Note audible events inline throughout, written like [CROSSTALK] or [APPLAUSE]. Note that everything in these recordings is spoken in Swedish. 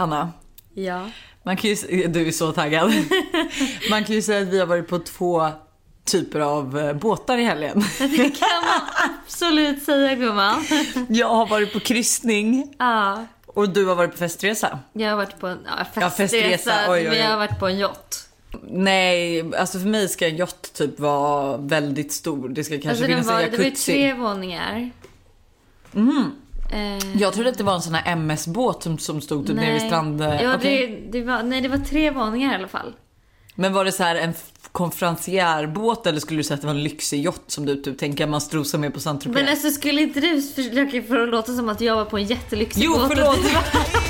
Hanna, Ja. man kan ju, s- du är så taggad. [LAUGHS] Man kan ju säga att vi har varit på två typer av eh, båtar i helgen. [LAUGHS] Det kan man absolut säga gumman. [LAUGHS] Jag har varit på kryssning Ja. och du har varit på festresa. Jag har varit på en ja, Ja, festresa, festresa. Oj, oj, oj. men jag har varit på en yacht. Nej, alltså för mig ska en yacht typ vara väldigt stor. Det ska kanske Alltså finnas var, en det var ju jacuzzi. tre våningar. Mm. Eh, Jag trodde att det var en sån här MS-båt som, som stod typ nere vid strand... Ja, Okej. det, det var, nej, det var tre våningar i alla fall. Men var det så här en konferencierbåt eller skulle du säga att det var en lyxig yacht som du typ tänker att man strosar med på saint Men alltså skulle inte du försöka få det att låta som att jag var på en jättelyxig Jo, båt? förlåt. [LAUGHS]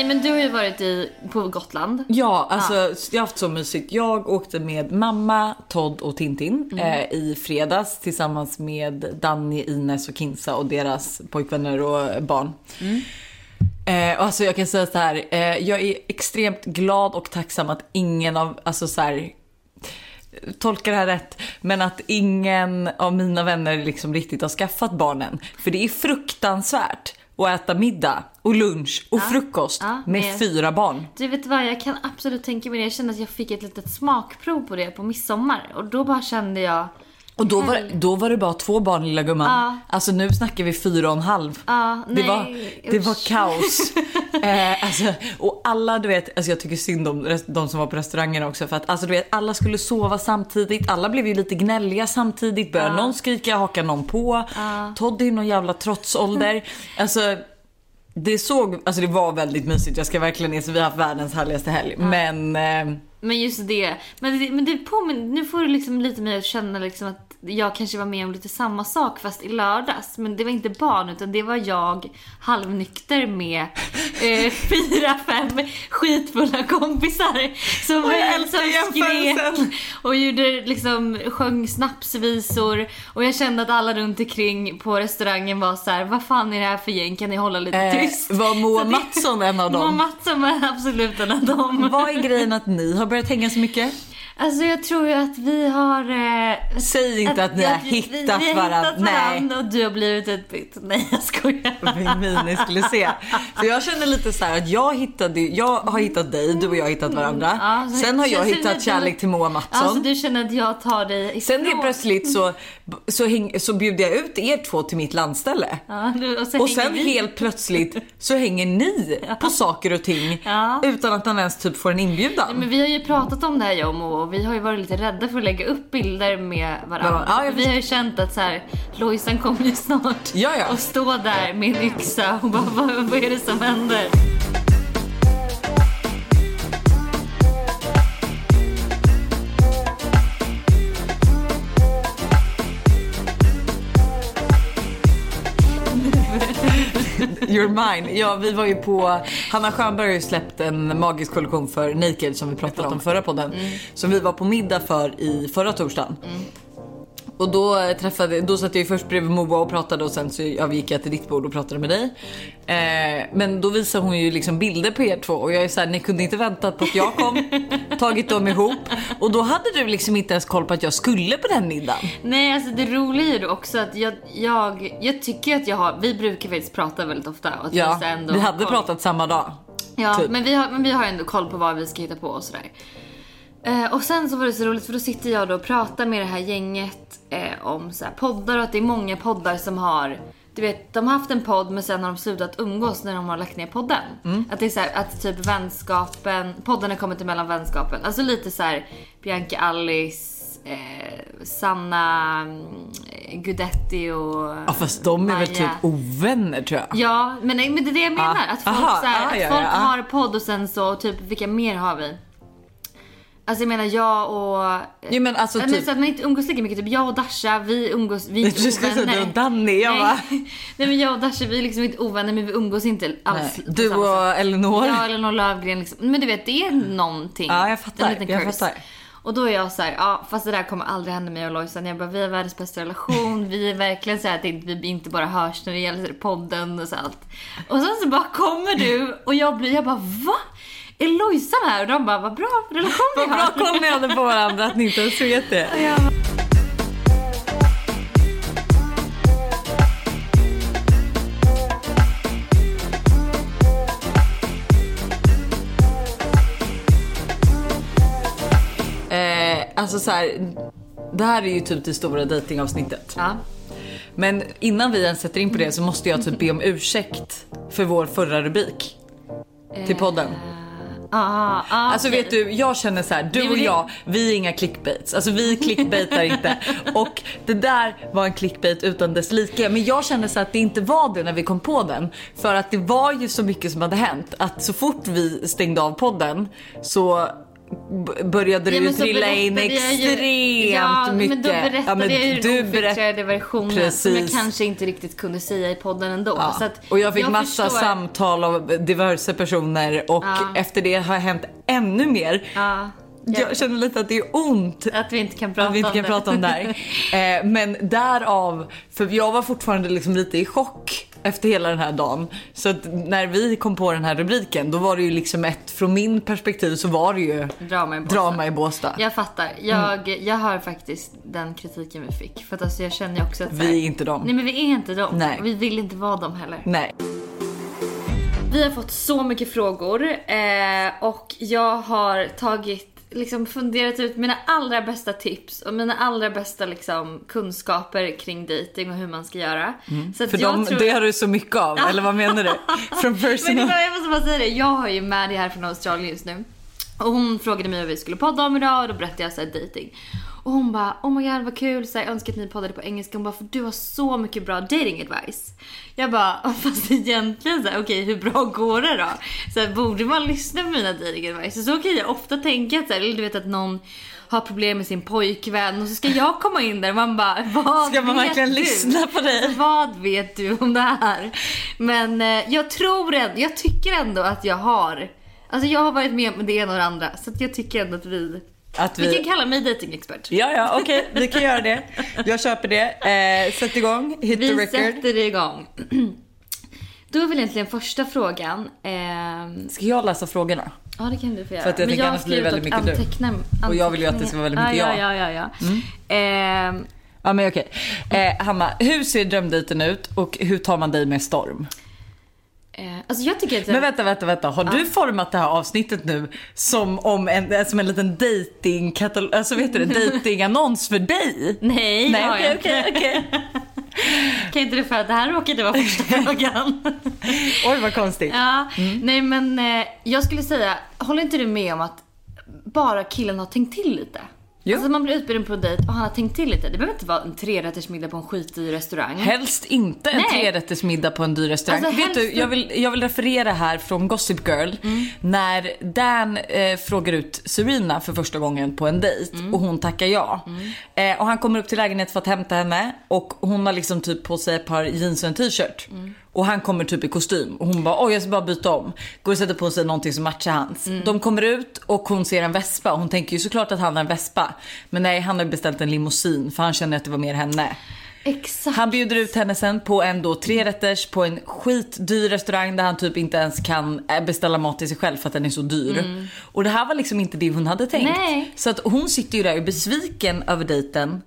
Nej men du har ju varit i, på Gotland. Ja, alltså jag har haft så mysigt. Jag åkte med mamma, Todd och Tintin eh, i fredags tillsammans med Danny, Ines och Kinsa och deras pojkvänner och barn. Eh, och alltså jag kan säga så här, eh, jag är extremt glad och tacksam att ingen av, alltså så här, tolka det här rätt, men att ingen av mina vänner liksom riktigt har skaffat barnen. För det är fruktansvärt att äta middag och lunch och frukost ja, med med- fyra barn. Du vet vad, jag kan absolut tänka mig det. Jag kände att jag fick ett litet smakprov på det på midsommar. Och då bara kände jag, Och då var, då var det bara två barn lilla gumman. Ja. Alltså nu snackar vi fyra och en halv. Ja, det, var, det var kaos. [LAUGHS] eh, alltså, och alla du vet, alltså jag tycker synd om de som var på restaurangen också. För att alltså, du vet, alla skulle sova samtidigt. Alla blev ju lite gnälliga samtidigt. Började någon skrika, hakar någon på. Todd är någon jävla trotsålder. [LAUGHS] alltså det såg, alltså det var väldigt mysigt. Jag ska verkligen erkänna, vi har haft världens härligaste helg. Men eh, men just det. Men det, men det påminner, nu får du liksom lite mig att känna liksom att jag kanske var med om lite samma sak fast i lördags. Men det var inte barn utan det var jag halvnykter med [LAUGHS] eh, fyra, fem skitfulla kompisar. Som, Oj, jag som skrek och gjorde liksom, sjöng snapsvisor. Och jag kände att alla runt omkring på restaurangen var så här: vad fan är det här för gäng? Kan ni hålla lite eh, tyst? var Moa Mattsson en av dem? Moa Mattsson var absolut en av dem. Vad är grejen att ni har börjat hänga så mycket? Alltså jag tror ju att vi har... Eh, Säg inte att, ni har vi- hittat vi, vi har varandra. hittat varandra och du har blivit utbytt. Nej jag skojar. [LAUGHS] Mini skulle se. Så jag känner lite så här att jag hittade, jag har hittat dig, du och jag har hittat varandra. Ja, så- Sen har jag hittat lite- kärlek till Moa Mattsson. Alltså du känner att jag tar dig ifrån. Sen helt plötsligt så, så, häng, så bjuder jag ut er två till mitt landställe. Ja, du, och, så Och sen helt plötsligt så hänger ni [LAUGHS] på saker och ting Ja. utan att man ens typ får en inbjudan. Men vi har ju pratat om det här jag och Moa och vi har ju varit lite rädda för att lägga upp bilder med varandra. Ja, jag vi har ju känt att så här, Lojsan kommer ju snart Ja, ja. och stå där med en yxa och bara vad, vad är det som händer? You're mine. Ja, vi var ju på... Hanna Stjernberg har ju släppt en magisk kollektion för Naked som vi pratade om förra podden. Som vi var på middag för i förra torsdagen. Och då träffade, då satt jag ju först bredvid Moa och pratade och sen så ja, vi gick jag till ditt bord och pratade med dig. Eh, men då visade hon ju liksom bilder på er två och jag är såhär, ni kunde inte väntat på att jag kom, [LAUGHS] tagit dem ihop. Och då hade du liksom inte ens koll på att jag skulle på den middagen. Nej, alltså det roliga är ju också att jag, jag, jag tycker att jag har, vi brukar faktiskt prata väldigt ofta. Och att Ja, så ändå vi hade koll. pratat samma dag. Ja, typ. men, vi har, men vi har ändå koll på vad vi ska hitta på och sådär. Eh, och sen så var det så roligt för då sitter jag då och pratar med det här gänget eh, om så här poddar och att det är många poddar som har du vet, de har haft en podd men sen har de slutat umgås när de har lagt ner podden. Mm. Att det är så här, att typ vänskapen, podden har kommit emellan vänskapen. Alltså lite så här Bianca Alice, eh, Sanna mm, Gudetti och Ja fast de är väl Maja. typ ovänner tror jag. Ja, men, men det är det jag menar. Ah, att folk, aha, så här, ah, att ja, folk ja, ah. har podd och sen så, typ vilka mer har vi? Alltså jag menar jag och... Jo, men alltså Ja, men typ- så att man inte umgås lika mycket. Typ jag och Dasha, vi umgås, vi är Jag inte du skulle säga du och Danny, jag nej. bara- [LAUGHS] nej men jag och Dasha, vi är liksom inte ovänner men vi umgås inte alls Nej. Du och. Elinor. Ja, Elinor Löfgren liksom. Men du vet, det är någonting. Ja, jag fattar. En liten Jag curse. fattar. Och då är jag så här, ja fast det där kommer aldrig hända mig och Lojsan. Jag bara, vi har världens bästa relation. [LAUGHS] Vi är verkligen så här att vi inte bara hörs när det gäller podden och så allt. Och sen så bara kommer du och jag blir, jag bara va? är Lojsan här? Och de bara, vad bra relation vi har. vad bra koll ni hade på varandra att ni inte ens vet det. Ja. Eh, alltså så här, det här är ju typ det stora datingavsnittet. Ja. Men innan vi ens sätter in på det så måste jag typ be om ursäkt för vår förra rubrik till podden. Eh. Ah, ah, Alltså okej. vet du, jag känner så här, du och jag, vi är inga clickbaits. Alltså vi clickbaitar inte. Och det där var en clickbait utan dess like. Men jag känner så att det inte var det när vi kom på den. För att det var ju så mycket som hade hänt. Att så fort vi stängde av podden så började Ja, men så trilla in jag ju- extremt ja, mycket. men då berättade jag ju den ofiltrerade versionen som jag Precis. kanske inte riktigt kunde säga i podden ändå. Ja. Så och jag fick massa förstår- samtal av diverse personer och Ja. efter det har hänt ännu mer. Ja, Jag känner lite att det är ont att vi inte kan prata inte om kan det. prata om det här. [LAUGHS] Eh, men därav, för jag var fortfarande liksom lite i chock efter hela den här dagen. Så när vi kom på den här rubriken då var det ju liksom ett, från min perspektiv så var det ju Drama i Båstad. drama i Båstad. Jag fattar. Jag, Mm. jag har faktiskt den kritiken vi fick. För att alltså jag känner ju också att här- Vi är inte dem. Nej men vi är inte dem. Nej. Och vi vill inte vara dem heller. Nej. Vi har fått så mycket frågor eh, och jag har tagit liksom funderat ut mina allra bästa tips och mina allra bästa liksom, kunskaper kring dating och hur man ska göra. Så att För de, tror... det har du så mycket av, eller vad menar du? [LAUGHS] Från Men personal... var, jag måste bara säga det, jag har ju Maddie här från Australien just nu. Och hon frågade mig vad vi skulle podda om idag och då berättade jag såhär dating. Och hon bara oh my god vad kul, så här, jag önskar att ni poddade på engelska. Hon bara för du har så mycket bra dating advice. Jag bara [LAUGHS] fast egentligen såhär okej hur bra går det då? Så här, borde man lyssna på mina dating advice? Så, så kan jag ofta tänka att så här, du vet att någon har problem med sin pojkvän och så ska jag komma in där och man bara vad Ska man vet verkligen du? lyssna på dig? Vad vet du om det här? Men eh, jag tror ändå, jag tycker ändå att jag har Alltså jag har varit med om det ena och det andra så att jag tycker ändå att vi Att Vi kan vi... kalla mig datingexpert. Ja, ja, okej, vi kan göra det. Jag köper det. Eh, sätt igång, hit the Vi record. sätter igång. Då är väl egentligen första frågan. ehm, Ska jag läsa frågorna? ja det kan du få göra. För att jag Men tänker har annars blir väldigt mycket du. anteckna, Och jag vill ju att det ska vara väldigt mycket ja, jag. Ja, ja, ja. Ehm, Ja men okej. Eh, Hanna, hur ser drömdejten ut och hur tar man dig med storm? Eh, alltså jag tycker att... Men vänta, vänta, vänta. Har du format det här avsnittet nu som om en, eh, som en liten datingkatalog, alltså vet du det, datingannons för dig? Nej, Nej, okej, okej, okej. [LAUGHS] Kan inte du för att det här råkade vara första [LAUGHS] frågan? Oj vad konstigt. Ja, nej men eh, jag skulle säga, håller inte du med om att bara killen har tänkt till lite? Jo. Alltså man blir utbjuden på en dejt och han har tänkt till lite. Det behöver inte vara en trerättersmiddag på en skitig restaurang. Helst inte en trerättersmiddag på en dyr restaurang. Alltså, Vet helst- du, jag vill, jag vill referera här från Gossip Girl. När Dan eh, frågar ut Serena för första gången på en dejt och hon tackar ja. Eh, och han kommer upp till lägenheten för att hämta henne och hon har liksom typ på sig ett par jeans och en t-shirt. Och han kommer typ i kostym och hon bara oj jag ska bara byta om. Går och sätter på sig någonting som matchar hans. De kommer ut och hon ser en vespa och hon tänker ju såklart att han har en vespa. Men nej han har beställt en limousin för han känner att det var mer henne. Exakt. Han bjuder ut henne sen på en då trerätters på en skitdyr restaurang där han typ inte ens kan eh, beställa mat till sig själv för att den är så dyr. Och det här var liksom inte det hon hade tänkt. Nej. Så att hon sitter ju där och är besviken över dejten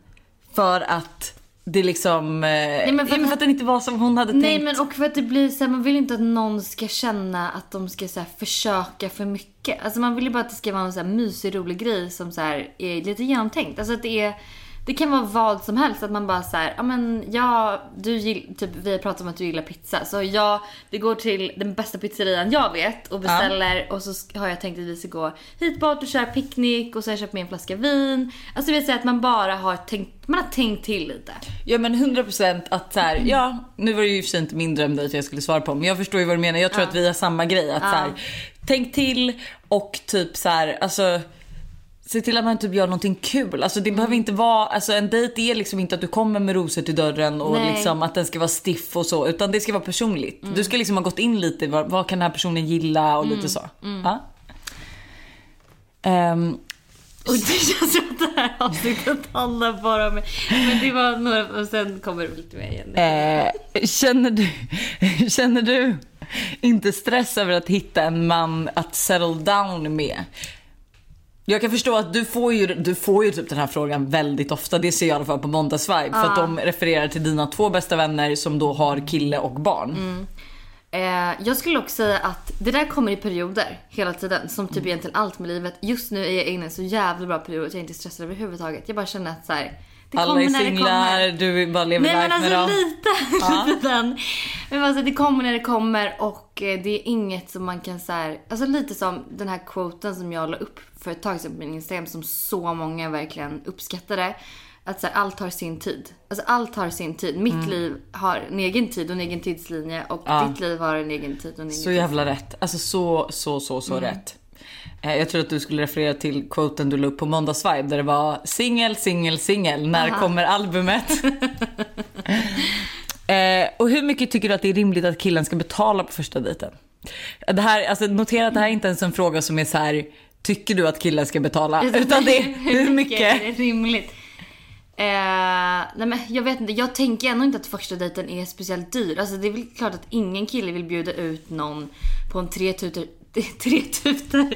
för att det liksom... Nej, men för att för att den inte var som hon hade Nej tänkt. men och för att det blir så här, man vill inte att någon ska känna att de ska så här, försöka för mycket. Alltså man vill ju bara att det ska vara en så här mysig rolig grej som så här, är lite genomtänkt. Alltså att det är det kan vara vad som helst, att man bara så ja men ja, du typ vi har pratat om att du gillar pizza. Så jag, vi går till den bästa pizzerian jag vet och beställer och så har jag tänkt att vi ska gå hit bort och köra picknick och så har jag köpt med en flaska vin. Alltså det vill säga att man bara har tänkt, man har tänkt till lite. Ja men 100% att så här, ja nu var det ju i och för sig inte min drömdejt jag skulle svara på men jag förstår ju vad du menar. Jag tror att vi har samma grej. Att så här, tänk till och typ så här, alltså Se till att man typ gör någonting kul. Alltså det behöver inte vara, alltså en dejt är liksom inte att du kommer med rosor till dörren och Nej. liksom att den ska vara stiff och så. Utan det ska vara personligt. Du ska liksom ha gått in lite, vad, vad kan den här personen gilla och lite så. Ja. Ehm, Och det känns som att det här avsnittet handlar bara om Men det var några, och sen kommer det lite mer igen. Eh, känner, du, känner du inte stress över att hitta en man att settle down med? Jag kan förstå att du får ju, du får ju typ den här frågan väldigt ofta. Det ser jag i alla fall på Måndagsvibe. För att de refererar till dina två bästa vänner som då har kille och barn. Eh, jag skulle också säga att det där kommer i perioder hela tiden. Som Mm. typ egentligen allt med livet. Just nu är jag inne i en så jävla bra period att jag inte är stressad överhuvudtaget. Jag bara känner att så här, det Alla kommer är när det singlar, kommer. du bara lever Nej men life med alltså dem. lite. [LAUGHS] Ja. lite den. Men alltså, det kommer när det kommer och eh, det är inget som man kan så här, alltså lite som den här quoten som jag la upp för ett tag sedan på min Instagram som så många verkligen uppskattade. Att så här, allt har sin tid. Alltså allt har sin tid. Mitt Mm. liv har en egen tid och en egen tidslinje och Ja. ditt liv har en egen tid och en egen Så jävla rätt. Alltså så, så, så, så Mm. rätt. Eh, Jag tror att du skulle referera till quoten du la upp på måndagsvibe där det var singel, singel, singel. När kommer albumet? [LAUGHS] eh, och hur mycket tycker du att det är rimligt att killen ska betala på första dejten? Det här, alltså notera att det här är inte ens en fråga som är så här. Tycker du att killen ska betala? Utan det är [LAUGHS] hur mycket? är rimligt? Eh, nej men jag vet inte, jag tänker ändå inte att första dejten är speciellt dyr. Alltså det är väl klart att ingen kille vill bjuda ut någon på en 3000 3000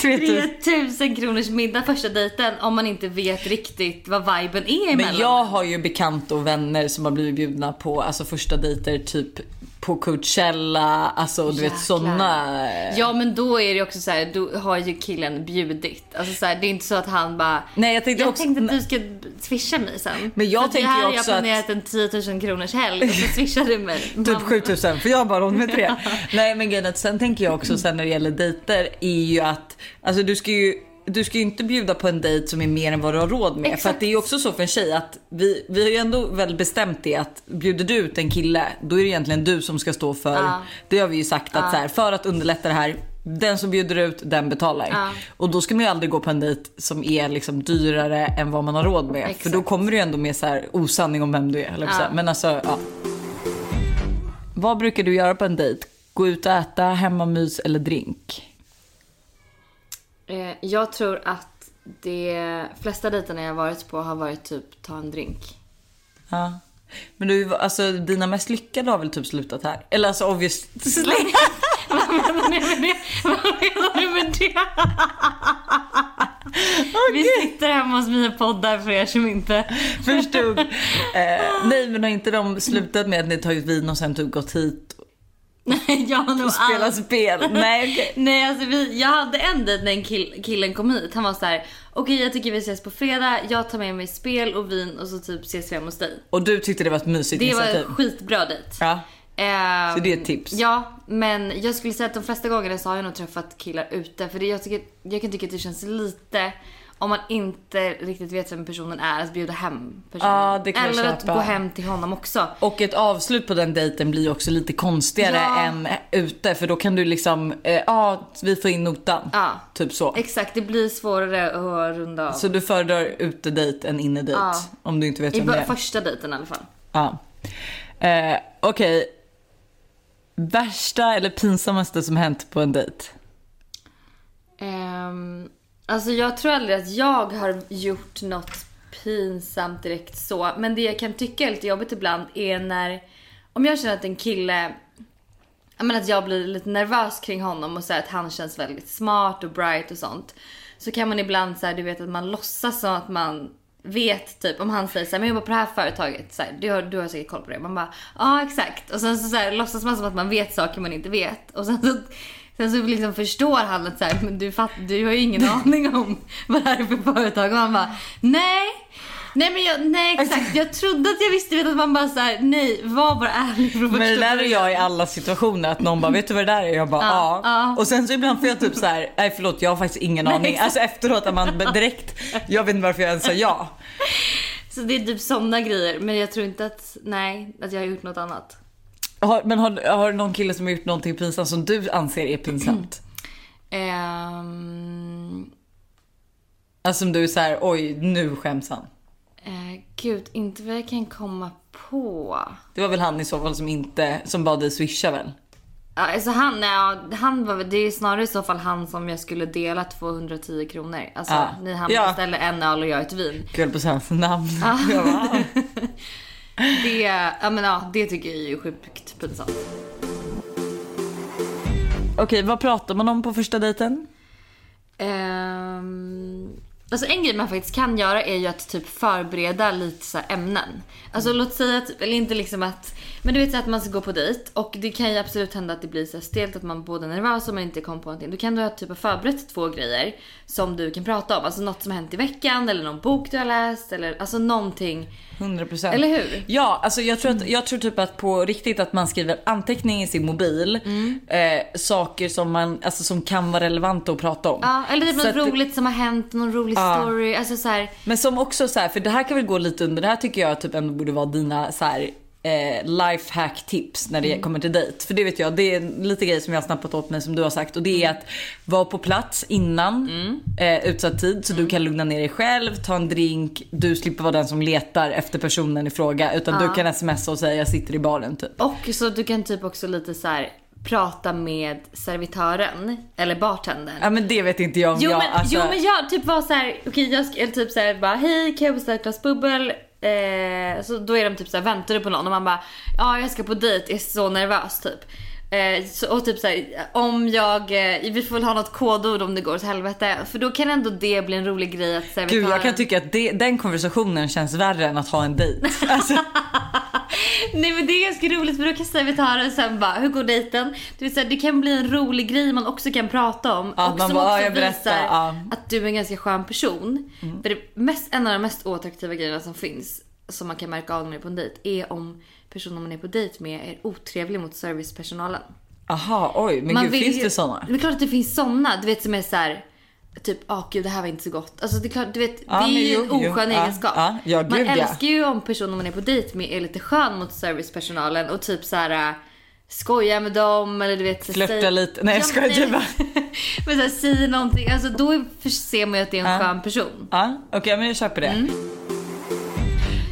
3000 kronors middag första dejten om man inte vet riktigt vad viben är emellan. Men jag har ju bekanta och vänner som har blivit bjudna på alltså, första dejter typ på Coachella, alltså du vet Jäklar. såna. Ja men då är det också så här, då har ju killen bjudit. Alltså så här, det är inte så att han bara Nej jag tänkte jag också, tänkte att du ska swisha mig sen. Men jag För att ju här har också jag att- planerat en 10 000 kronors helg och så swishar du mig. [LAUGHS] Typ Mamma. 7000 för jag har bara råd med tre. [LAUGHS] Nej men grejen att sen tänker jag också sen när det gäller dejter är ju att alltså du ska ju du ska ju inte bjuda på en dejt som är mer än vad du har råd med. För Exakt. att det är också så för en tjej att vi, vi har ju ändå väl bestämt det att bjuder du ut en kille då är det egentligen du som ska stå för. Ja. Det har vi ju sagt att så här, för att underlätta det här den som bjuder ut den betalar. Ja. Och då ska man ju aldrig gå på en dejt som är liksom dyrare än vad man har råd med. För Exakt. då kommer det ju ändå med så här osanning om vem du är. säga. Men alltså ja. Vad brukar du göra på en dejt? Gå ut och äta, hemmamys eller drink? Eh, jag tror att de flesta dejterna jag varit på har varit typ ta en drink. Ja. Men du, alltså dina mest lyckade har väl typ slutat här? Eller alltså obviously. Vad menar du med det? Det? Vi sitter hemma hos Mia poddar för er som inte... Förstod. Eh, nej men har inte de slutat med att ni tagit vin och sen typ gått hit Nej, [LAUGHS] jag har nog spelat aldrig... spel? Nej okej. [LAUGHS] Nej alltså vi, jag hade en dejt när en kill, killen kom hit. Han var så här: okej jag tycker vi ses på fredag, jag tar med mig spel och vin och så typ ses vi hemma hos dig. Och du tyckte det var ett mysigt Det var initiativ? en skitbra dejt. Ja. Ehm, Så det är ett tips? Ja, men jag skulle säga att de flesta gångerna så har jag nog träffat killar ute. För det, jag, tycker, jag kan tycka att det känns lite, om man inte riktigt vet vem personen är, att bjuda hem personen. Jag Eller att gå hem till honom också. Och ett avslut på den dejten blir också lite konstigare Ja. än ute för då kan du liksom, ja eh, ah, vi får in notan. Ja. Typ så. Exakt, det blir svårare att runda av. Så du föredrar utedejt än innedejt? Ja. Om du inte vet I vem det är? första dejten i alla fall. Ja. Eh, Okej. Värsta eller pinsammaste som hänt på en dejt? Um, alltså jag tror aldrig att jag har gjort något pinsamt direkt så. Men det jag kan tycka är lite jobbigt ibland är när, om jag känner att en kille, jag menar att jag blir lite nervös kring honom och säger att han känns väldigt smart och bright och sånt. Så kan man ibland säga du vet att man låtsas som att man vet typ om han säger såhär, men jag jobbar på det här företaget, så här, du, har, du har säkert koll på det. Man bara, ja exakt. Och sen så, så här, låtsas man som att man vet saker man inte vet. Och sen så, sen så liksom förstår han att så här, men du, fatt, du har ju ingen aning om vad det här är för företag. Och han bara, nej. Nej men jag, nej exakt. Jag trodde att jag visste, vet att man bara såhär, nej var bara ärlig från Men det första där är början. jag i alla situationer att någon bara vet du vad det där är? Jag bara ja. Ja. Och sen så ibland får jag typ så här, nej förlåt jag har faktiskt ingen aning. exakt. Alltså efteråt att man direkt, jag vet inte varför jag ens sa ja. Så det är typ sådana grejer. Men jag tror inte att, nej, att jag har gjort något annat. Har, men har, har någon kille som har gjort någonting pinsamt som du anser är pinsamt? [CLEARS THROAT] Ehm, Alltså som du är så här, oj nu skäms han. eh, gud, inte vad jag kan komma på. Det var väl han i så fall som inte, som bad dig swisha väl? Ja, alltså han, ja, han var, det är snarare i så fall han som jag skulle dela 210 kronor. Alltså Ja. ni han Ja. beställer en öl och jag ett vin. Gud på hans namn. Jag bara, ah. [LAUGHS] Det, ja, men, ja, det tycker jag är ju sjukt pinsamt. Okej vad pratar man om på första dejten? Ehm, Alltså en grej man faktiskt kan göra är ju att typ förbereda lite så ämnen. Alltså låt säga att, eller inte liksom att, men du vet så att man ska gå på dejt och det kan ju absolut hända att det blir så här stelt att man både är nervös och man inte kommer på någonting. Då kan du ha typ förberett två grejer som du kan prata om. Alltså något som har hänt i veckan eller någon bok du har läst eller alltså någonting. 100%. Eller hur? Ja, alltså jag tror, att, jag tror typ att på riktigt att man skriver anteckning i sin mobil. Mm. Eh, saker som, man, alltså, som kan vara relevanta att prata om. Ja, eller typ Så något roligt som har hänt, någon rolig Ja. story. Alltså så här, Men som också så här, för det här kan väl gå lite under, det här tycker jag typ ändå borde vara dina så här eh, lifehack tips när det Mm. kommer till dejt. För det vet jag, det är lite grejer som jag har snappat åt mig som du har sagt och det är att vara på plats innan Mm. eh, utsatt tid så du kan lugna ner dig själv, ta en drink, du slipper vara den som letar efter personen i fråga utan du kan smsa och säga jag sitter i baren typ. Och så du kan typ också lite så här prata med servitören eller bartendern. Ja men det vet inte jag om Jo, jag, men, alltså, jo men jag typ var så här, okej jag ska eller typ så här bara hej kan jag beställa ett glas bubbel? Eh, så då är de typ såhär, väntar du på någon och man bara ja jag ska på dejt, är så nervös typ. Eh, så, och typ såhär, om jag, eh, vi får väl ha något kodord om det går åt helvete. För då kan ändå det bli en rolig grej att servitören... Gud jag kan tycka att det, den konversationen känns värre än att ha en dejt. [LAUGHS] Alltså, Nej men det är ganska roligt för då kan servitören sen bara, hur går dejten? Vet, så här, det kan bli en rolig grej man också kan prata om. Ja, och som bara, också berättar, visar ja. Mm. att du är en ganska skön person. För det mest, en av de mest oattraktiva grejerna som finns, som man kan märka av när man är på en dejt, är om personen man är på dejt med är otrevlig mot servicepersonalen. aha, oj, men Man gud finns ju- det såna? Det är klart att det finns såna, du vet som är så här. Typ, åh gud det här var inte så gott. Alltså det är klart, du vet, Ja, det är ju en oskön ja, egenskap. ja, ja, man gud, ja. älskar ju om personen man är på dejt med är lite skön mot servicepersonalen och typ så här äh, skoja med dem eller du vet. Flörta säg- lite. Nej, jag Ja, skojar, bara. [LAUGHS] Men så här, säger någonting, alltså då ser man ju att det är en Ja. skön person. Ja, okej men jag köper det. Mm.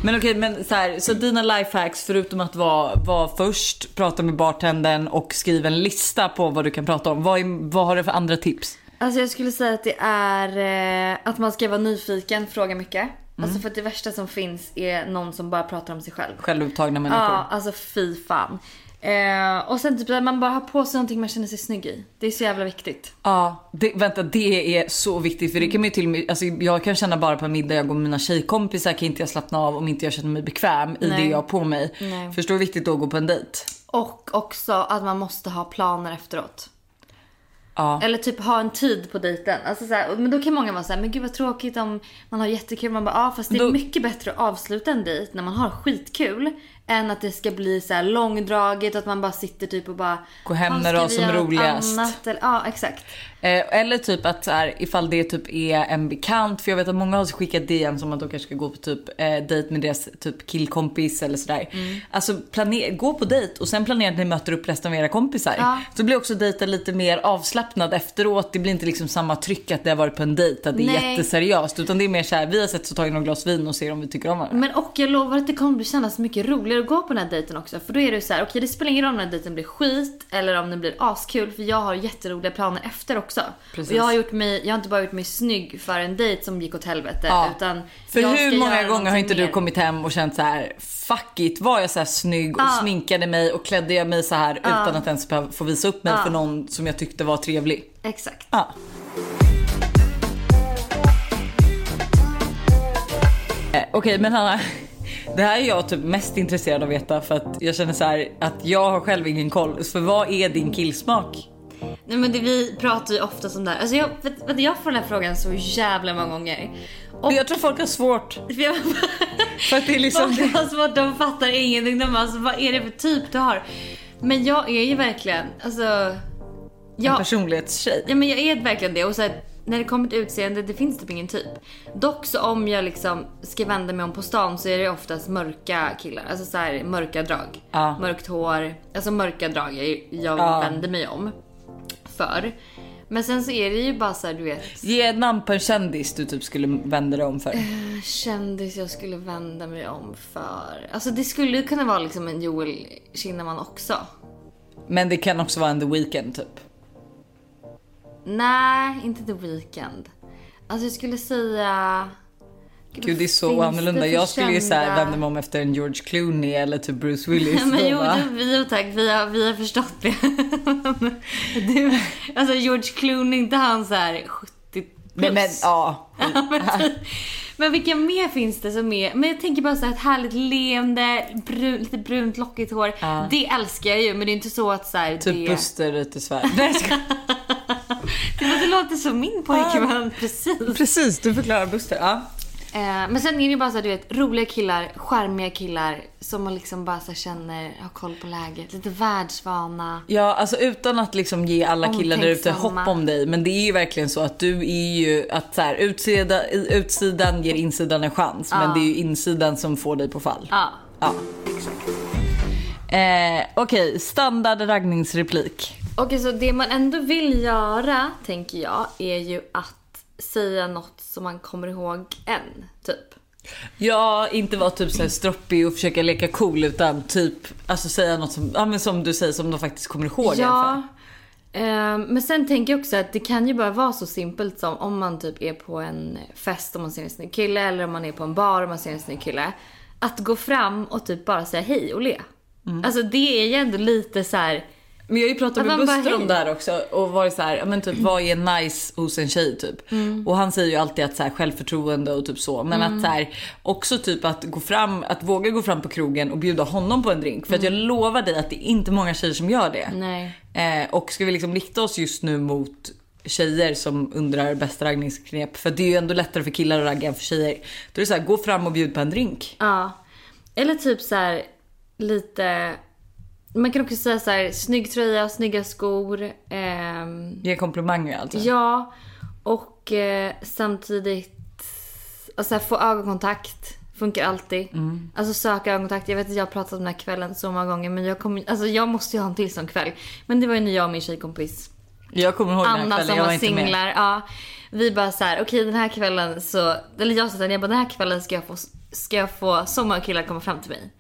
Men okej, men så här, så dina lifehacks förutom att vara, vara först, prata med bartendern och skriva en lista på vad du kan prata om. Vad, är, vad har du för andra tips? Alltså jag skulle säga att det är eh, att man ska vara nyfiken, fråga mycket. Mm. Alltså för att det värsta som finns är någon som bara pratar om sig själv. Självupptagna människor. Ja, alltså fy fan. Eh, och sen typ att man bara har på sig någonting man känner sig snygg i. Det är så jävla viktigt. Ja, det, vänta det är så viktigt för det kan man ju till och med, alltså jag kan känna bara på en middag jag går med mina tjejkompisar kan inte jag slappna av om inte jag känner mig bekväm i Nej. det jag har på mig. Nej. Förstår hur viktigt det är att gå på en dejt? Och också att man måste ha planer efteråt. Ja. Eller typ ha en tid på dejten. Alltså så här, men då kan många vara såhär, men gud vad tråkigt om man har jättekul. Man bara, ja fast det är Då- mycket bättre att avsluta en dejt när man har skitkul. Än att det ska bli så här långdraget och att man bara sitter typ och bara... Gå hem "Ja, när har vi som roligast." annat?" Eller, ja exakt. Eh, eller typ att så här, ifall det typ är en bekant, för jag vet att många har skickat DM som att de kanske ska gå på typ eh, dejt med deras typ killkompis eller sådär. Mm. Alltså planer, gå på dejt och sen planera att ni möter upp resten av era kompisar. Ja. Så blir också dejten lite mer avslappnad efteråt. Det blir inte liksom samma tryck att det har varit på en dejt, att det är Nej. jätteseriöst. Utan det är mer så här, vi har sett så tagit några glas vin och ser om vi tycker om varandra. Men och jag lovar att det kommer kännas mycket roligare att gå på den här dejten också. För då är det så här, okej det spelar ingen roll om den här dejten blir skit eller om den blir askul. För jag har jätteroliga planer efter också. Precis. Och jag har gjort mig, jag har inte bara gjort mig snygg för en dejt som gick åt helvete. Ja. Utan För hur många gånger har inte du mer. kommit hem och känt så här: fuck it, var jag så här snygg och Ja. sminkade mig och klädde jag mig så här utan att ens behöva få visa upp mig för någon som jag tyckte var trevlig? Exakt. Eh, Okej men Hanna, [LAUGHS] det här är jag typ mest intresserad av att veta för att jag känner så här att jag har själv ingen koll. För vad är din killsmak? Nej men det, vi pratar ju ofta om det här. Alltså jag, vet, vet, jag får den här frågan så jävla många gånger. Och Jag tror folk har svårt [LAUGHS] för att det är liksom... Folk har svårt, de fattar ingenting. De bara, alltså, vad är det för typ du har? Men jag är ju verkligen, alltså... En Jag, personlighetstjej. ja, men jag är verkligen det. Och så här, när det kommer till utseende, det finns typ ingen typ. Dock så om jag liksom ska vända mig om på stan så är det oftast mörka killar. Alltså så här, mörka drag. Ja. Mörkt hår. Alltså mörka drag jag, jag Ja. vänder mig om. För. Men sen så är det ju bara så här, du vet. Ge ett namn på en kändis du typ skulle vända dig om för. Kändis jag skulle vända mig om för. Alltså det skulle kunna vara liksom en Joel Kinnaman också. Men det kan också vara en The Weeknd typ. Nej, inte The Weeknd. Alltså jag skulle säga... Gud det är så annorlunda. Jag skulle ju såhär vända mig om efter en George Clooney eller typ Bruce Willis. [LAUGHS] Men jo, du, jo tack, vi har, vi har förstått det. [LAUGHS] du, alltså George Clooney, inte han så här 70 Men, men ja. [LAUGHS] Men vilka mer finns det som är, men jag tänker bara så här ett härligt leende, brun, lite brunt lockigt hår. Det älskar jag ju men det är inte så att så här, Typ det... Buster Reuterswärd. Nej, jag skojar. Det låter som min pojkvän, precis. Precis, du förklarar Buster. Ja. Eh, men sen är det ju bara så du vet, roliga killar, charmiga killar som man liksom bara så känner, har koll på läget. Lite världsvana. Ja, alltså utan att liksom ge alla killar där ute hopp om dig. Men det är ju verkligen så att du är ju att så här, utsida, utsidan ger insidan en chans. Men det är ju insidan som får dig på fall. Ja, Ja. exakt. Eh, Okej, standard raggningsreplik. Okej, så det man ändå vill göra, tänker jag, är ju att säga något som man kommer ihåg än, typ. Ja, inte vara typ så här stroppig och försöka leka cool utan typ alltså säga något som, ja, men som du säger som de faktiskt kommer ihåg i alla fall. Ja. ehm, men sen tänker jag också att det kan ju bara vara så simpelt som om man typ är på en fest och man ser en snygg kille eller om man är på en bar och man ser en snygg kille. Att gå fram och typ bara säga hej och le. Mm. Alltså det är ju ändå lite så här. Men jag har ju pratat med Buster om det här också och varit så här, men typ [CLEARS THROAT] vad är nice hos en tjej typ. Mm. Och han säger ju alltid att så här, självförtroende och typ så. Men Mm. att så här, också typ att gå fram, att våga gå fram på krogen och bjuda honom på en drink. För att jag lovar dig att det är inte många tjejer som gör det. Mm. Eh, och ska vi liksom rikta oss just nu mot tjejer som undrar bästa raggningsknep. För det är ju ändå lättare för killar att ragga än för tjejer. Då är det så här, gå fram och bjud på en drink. Ja. Eller typ så lite. Man kan också säga så här snygg tröja, snygga skor. ehm, Ge komplimanger alltså. Ja, och eh, samtidigt alltså, här, få ögonkontakt. Funkar alltid. Mm. Alltså söka ögonkontakt. Jag vet att jag har pratat om den här kvällen så många gånger men jag, kommer, alltså, jag måste ju ha en till sån kväll. Men det var ju när jag och min tjejkompis Jag kommer ihåg den här Anna kvällen, som jag var var inte med. singlar. Ja, vi bara så här, okej den här kvällen så, eller jag sa till jag bara den här kvällen ska jag få, ska jag få så många killar komma fram till mig.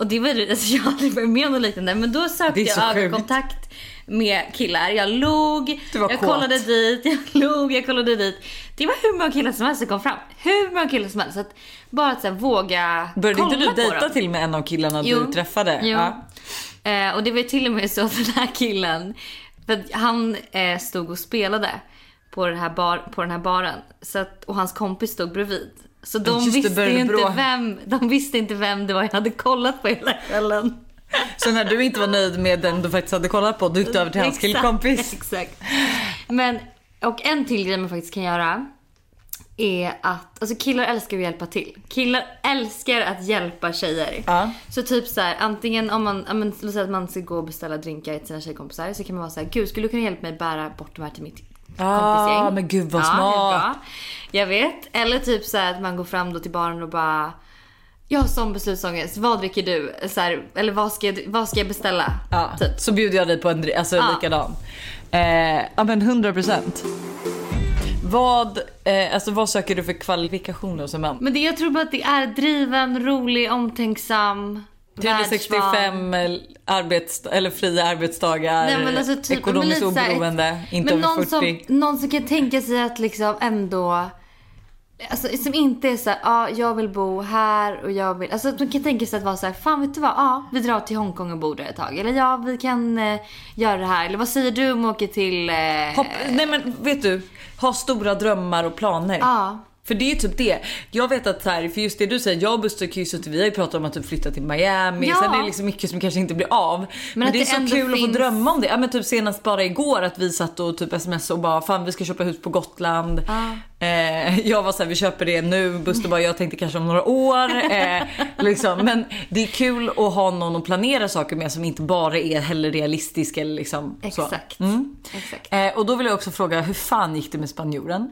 Och det var alltså jag har aldrig varit med om något liknande men då sökte jag ögonkontakt med killar. Jag log, jag kåt. kollade dit, [LAUGHS] jag log, jag kollade dit. Det var hur många killar som helst som kom fram. Hur många killar som helst. Så att bara att så här, våga Började kolla inte du dejta dem. till med en av killarna Jo. du träffade? Jo. Ja. Eh, och det var till och med så att den här killen, för han eh, stod och spelade på, det här bar, på den här baren. Så att, och hans kompis stod bredvid. Så de visste inte vem, de visste inte vem det var jag hade kollat på hela kvällen. Så när du inte var nöjd med den du faktiskt hade kollat på, du gick över till hans Exakt, killkompis? Exakt. Men, och en till grej man faktiskt kan göra är att, alltså killar älskar att hjälpa till. Killar älskar att hjälpa tjejer. Ja. Så typ så här, antingen om man, men, låt säga att man ska gå och beställa drinkar till sina tjejkompisar så kan man vara så här, gud skulle du kunna hjälpa mig bära bort de här till mitt Ah, kompisgäng? men gud vad ja, smart. bra. Jag vet. Eller typ så att man går fram då till baren och bara jag har sån beslutsångest, vad dricker du? Så här, eller vad ska, jag, vad ska jag beställa? Ja, Typ. Så bjuder jag dig på en alltså Ja. likadan. Eh, ja men 100%. Vad, eh, alltså vad söker du för kvalifikationer som man? Men det, jag tror bara att det är driven, rolig, omtänksam. 365 arbets, eller fria arbetsdagar, Nej, men alltså typ, ekonomiskt men så här- oberoende, inte men över någon 40. Som, någon som kan tänka sig att liksom ändå Alltså som inte är såhär, ja jag vill bo här och jag vill, alltså man kan tänka sig att vara såhär, fan vet du vad, ja vi drar till Hongkong och bor där ett tag. Eller ja vi kan eh, göra det här. Eller vad säger du om att åka till... Eh, Hopp, nej men vet du, ha stora drömmar och planer. Ja. För det är typ det. Jag vet att så här, för just det du säger, jag och Buster kan ju suttit- vi har ju pratat om att typ flytta till Miami. Ja. Sen är det liksom mycket som kanske inte blir av. Men, att det är det så ändå kul att finns- få drömma om det. Ja men typ senast bara igår att vi satt och typ sms och bara fan vi ska köpa hus på Gotland. Eh, jag var såhär vi köper det nu. Buster bara jag tänkte kanske om några år. [LAUGHS] Eh, liksom. Men det är kul att ha någon att planera saker med som inte bara är heller realistisk eller liksom så. Exakt. Mm. Exakt. Eh, och då vill jag också fråga, hur fan gick det med spanjoren?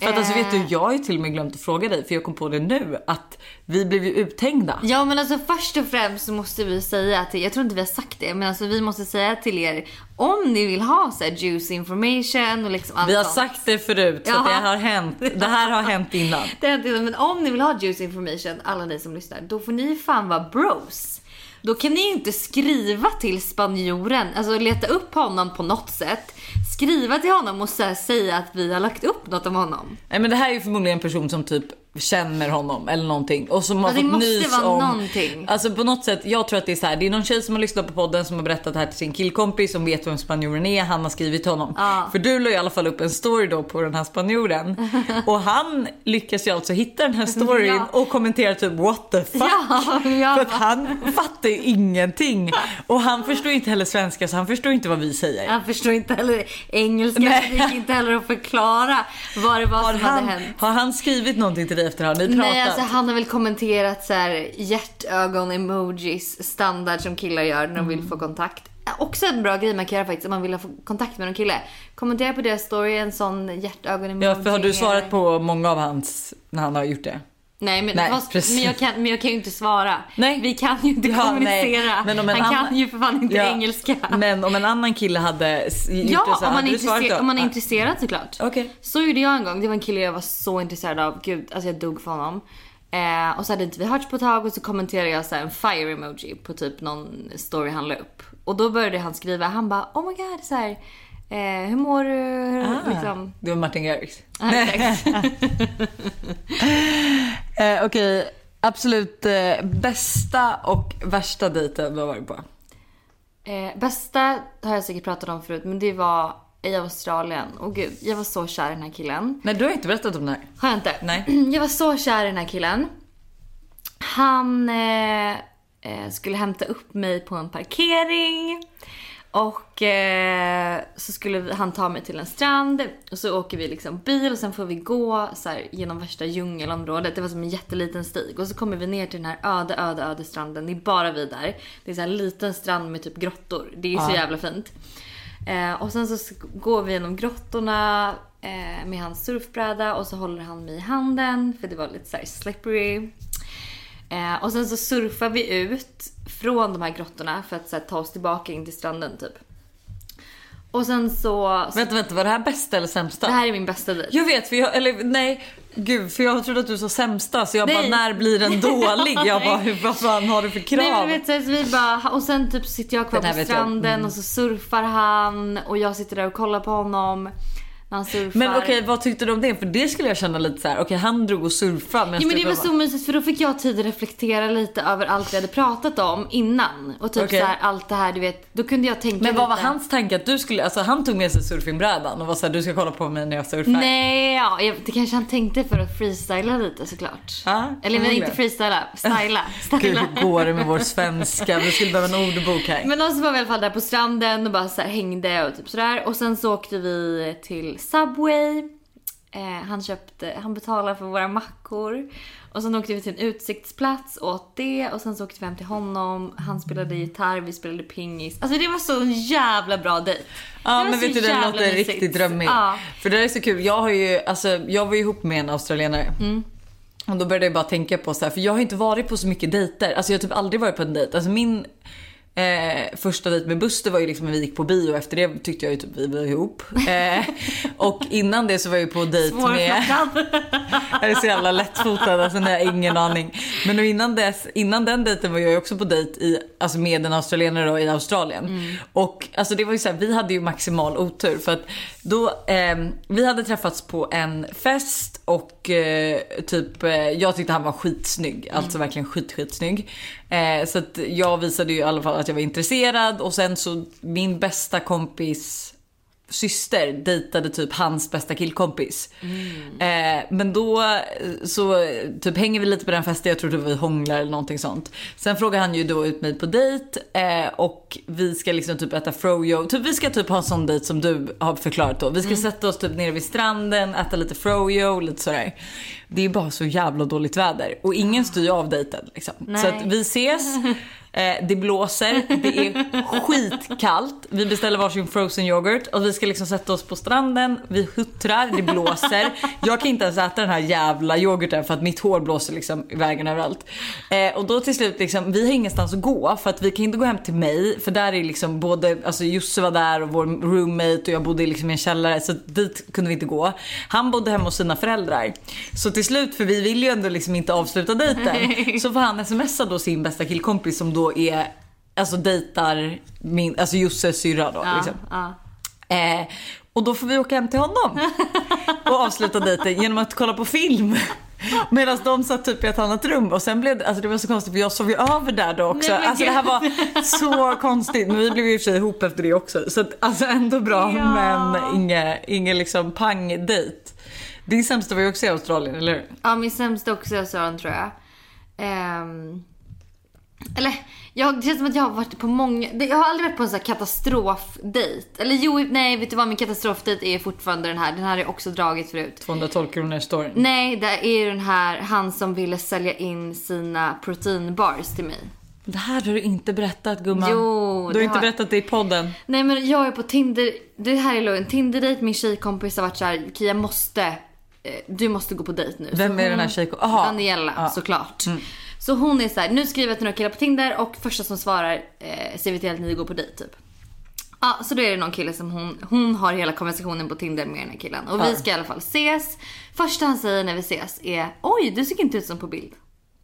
För att alltså vet du, jag har ju till och med glömt att fråga dig för jag kom på det nu att vi blev ju uthängda. Ja men alltså först och främst så måste vi säga till, jag tror inte vi har sagt det, men alltså vi måste säga till er om ni vill ha så här juicy information och liksom allt Vi har sånt. sagt det förut så det har hänt. Det här har hänt innan. [LAUGHS] Det är inte, men om ni vill ha juicy information, alla ni som lyssnar, då får ni fan vara bros. Då kan ni ju inte skriva till spanjoren, alltså leta upp honom på något sätt. Skriva till honom och säga att vi har lagt upp något om honom. Nej men det här är ju förmodligen en person som typ känner honom eller någonting och som har Ja, fått måste nys vara om... någonting. Alltså på något sätt, jag tror att det är så här. Det är någon tjej som har lyssnat på podden som har berättat det här till sin killkompis som vet vem spanjoren är. Han har skrivit till honom. Ja. För du la i alla fall upp en story då på den här spanjoren. [LAUGHS] och han lyckas ju alltså hitta den här storyn Ja. och kommenterar typ what the fuck. För att han fattar ju ingenting. Och han förstår inte heller svenska så han förstår inte vad vi säger. Han förstår inte heller engelska, Nej. så det gick inte heller att förklara vad det var Har som han, hade hänt. har han skrivit någonting till dig efter att ni pratat? Nej, alltså han har väl kommenterat så här hjärtögon-emojis, standard som killar gör när de vill få kontakt. Också en bra grej man kan göra faktiskt om man vill få kontakt med någon kille. Kommentera på deras story en sån hjärtögon-emoji. Ja, för har du svarat på många av hans när han har gjort det? Nej men, Nej, fast, men, jag kan, men jag kan ju inte svara. Nej. Vi kan ju inte Ja, kommunicera. Men Han annan- kan ju för fan inte Ja, engelska. Men om en annan kille hade gjort det Ja, så om man, då? om man är Ja. intresserad såklart. Okej. Så gjorde jag en gång. Det var en kille jag var så intresserad av. Gud, alltså jag dog för honom. Eh, och så hade inte vi hörts på ett tag och så kommenterade jag så en fire emoji på typ någon story han la upp. Och då började han skriva, han bara oh my god så här, eh, hur mår du? Ah, Liksom. Det var Martin Garrix. Ja, exakt. [LAUGHS] [LAUGHS] Eh, Okej, absolut eh, bästa och värsta dejten du har varit på? eh, bästa har jag säkert pratat om förut men det var i Australien. Och gud, jag var så kär i den här killen. Nej, du har inte berättat om det här. Har jag inte? Nej. [CLEARS THROAT] Jag var så kär i den här killen. Han eh, eh, skulle hämta upp mig på en parkering. Och eh, så skulle han ta mig till en strand och så åker vi liksom bil och sen får vi gå så här, genom värsta djungelområdet. Det var som en jätteliten stig och så kommer vi ner till den här öde, öde, öde stranden. Det är bara vi där. Det är så här en liten strand med typ grottor. Det är så Ja. jävla fint. Eh, och sen så går vi genom grottorna eh, med hans surfbräda och så håller han mig i handen för det var lite så här slippery. Eh, och sen så surfar vi ut från de här grottorna för att här, ta oss tillbaka in till stranden typ. Och sen så... Vänta, vänta, var det här bästa eller sämsta? Det här är min bästa dejt. Jag vet, för jag, eller nej, gud, för jag trodde att du sa sämsta så jag bara Nej. när blir den [LAUGHS] dålig? Jag bara hur, vad fan har du för krav? Nej men vet, så vi bara, och sen typ sitter jag kvar på stranden Mm. och så surfar han och jag sitter där och kollar på honom. Men okej, vad tyckte du om det? För det skulle jag känna lite så här. okej han drog och surfade Jo men det var så mysigt för då fick jag tid att reflektera lite över allt vi hade pratat om innan. Och typ Okej. så här, allt det här du vet, då kunde jag tänka Men vad var lite. hans tanke att du skulle, alltså han tog med sig surfingbrädan och var såhär du ska kolla på mig när jag surfar. Nej, ja, det kanske han tänkte för att freestyla lite såklart. Ja, Eller men inte freestyla, styla. [LAUGHS] Gud styla. hur går det med vår svenska? Vi skulle behöva en ordbok här. Men då så var vi i alla fall där på stranden och bara så här hängde och typ sådär. Och sen så åkte vi till Subway. Eh, han köpte, han betalade för våra mackor. Och sen åkte vi till en utsiktsplats åt det. Och sen så åkte vi hem till honom. Han spelade gitarr, vi spelade pingis. Alltså det var så en jävla bra dejt. Ja men vet du jävla låter mysigt. riktigt drömmigt. Ja. För det där är så kul. Jag har ju, alltså jag var ju ihop med en australienare. Mm. Och då började jag bara tänka på så här, för jag har inte varit på så mycket dejter. Alltså jag har typ aldrig varit på en dejt. Alltså min eh, första dejt med Buster var ju liksom när vi gick på bio. Efter det tyckte jag ju typ vi var ihop. Eh, och innan det så var jag ju på dejt med... [LAUGHS] Jag är så jävla lättfotad, alltså jag har ingen aning. Men innan, dess, innan den dejten var jag ju också på dejt i, alltså med en australienare då, i Australien. Och alltså det var ju så här, vi hade ju maximal otur för att då, eh, vi hade träffats på en fest och eh, typ, eh, jag tyckte han var skitsnygg, alltså verkligen skit, skitsnygg. Eh, så att jag visade ju i alla fall att jag var intresserad och sen så min bästa kompis syster dejtade typ hans bästa killkompis. Eh, men då eh, så eh, typ hänger vi lite på den festen, jag tror vi hånglar eller någonting sånt. Sen frågar han ju då ut mig på dejt eh, och vi ska liksom typ äta froyo. Typ vi ska typ ha en sån dejt som du har förklarat då. Vi ska sätta oss typ nere vid stranden, äta lite froyo, lite sådär. Det är bara så jävla dåligt väder och ingen styr av dejten liksom. Så Nej. att vi ses. [LAUGHS] Eh, det blåser, det är skitkallt. Vi beställer varsin frozen yoghurt och vi ska liksom sätta oss på stranden. Vi huttrar, det blåser. Jag kan inte ens äta den här jävla yoghurten för att mitt hår blåser liksom i vägen överallt. Eh, och då till slut liksom, vi har ingenstans att gå för att vi kan inte gå hem till mig för där är liksom både, alltså Josse var där och vår roommate och jag bodde liksom i en källare så dit kunde vi inte gå. Han bodde hemma hos sina föräldrar. Så till slut, för vi vill ju ändå liksom inte avsluta dejten, [LAUGHS] så får han smsa då sin bästa killkompis som då är, alltså dejtar min, alltså Josses syrra då. Ja, Liksom. ja. Eh, och då får vi åka hem till honom [LAUGHS] och avsluta dejten genom att kolla på film. Medan de satt typ i ett annat rum och sen blev det, alltså det var så konstigt för jag sov ju över där då också. Nej, alltså det här var så konstigt. Men vi blev ju i och för sig ihop efter det också. Så att, alltså ändå bra Ja. men inget inge liksom pang-dejt. Din sämsta var ju också i Australien, eller hur? Ja, min sämsta också är Sören tror jag. Ehm, eller, jag, det känns som att jag har varit på många, jag har aldrig varit på en sån här katastrofdejt. Eller jo, nej vet du vad, min katastrofdejt är fortfarande den här. Den här har jag också dragit förut. 212 kronor storyn. Nej, det är ju den här, han som ville sälja in sina proteinbars till mig. Det här har du inte berättat gumman. Jo, du har inte har- berättat det i podden. Nej men jag är på Tinder, det här är en Tinder-dejt, min tjejkompis har varit såhär, Kia jag måste, eh, du måste gå på dejt nu. Vem Så är den här tjejko- Aha. Daniela Ja. Mm. Så hon är så här, nu skriver jag till några killar på Tinder och första som svarar eh, ser vi till att ni går på dejt typ. Ja, så då är det någon kille som hon, hon har hela konversationen på Tinder med den här killen. Och vi ska i alla fall ses. Första han säger när vi ses är, oj du såg inte ut som på bild.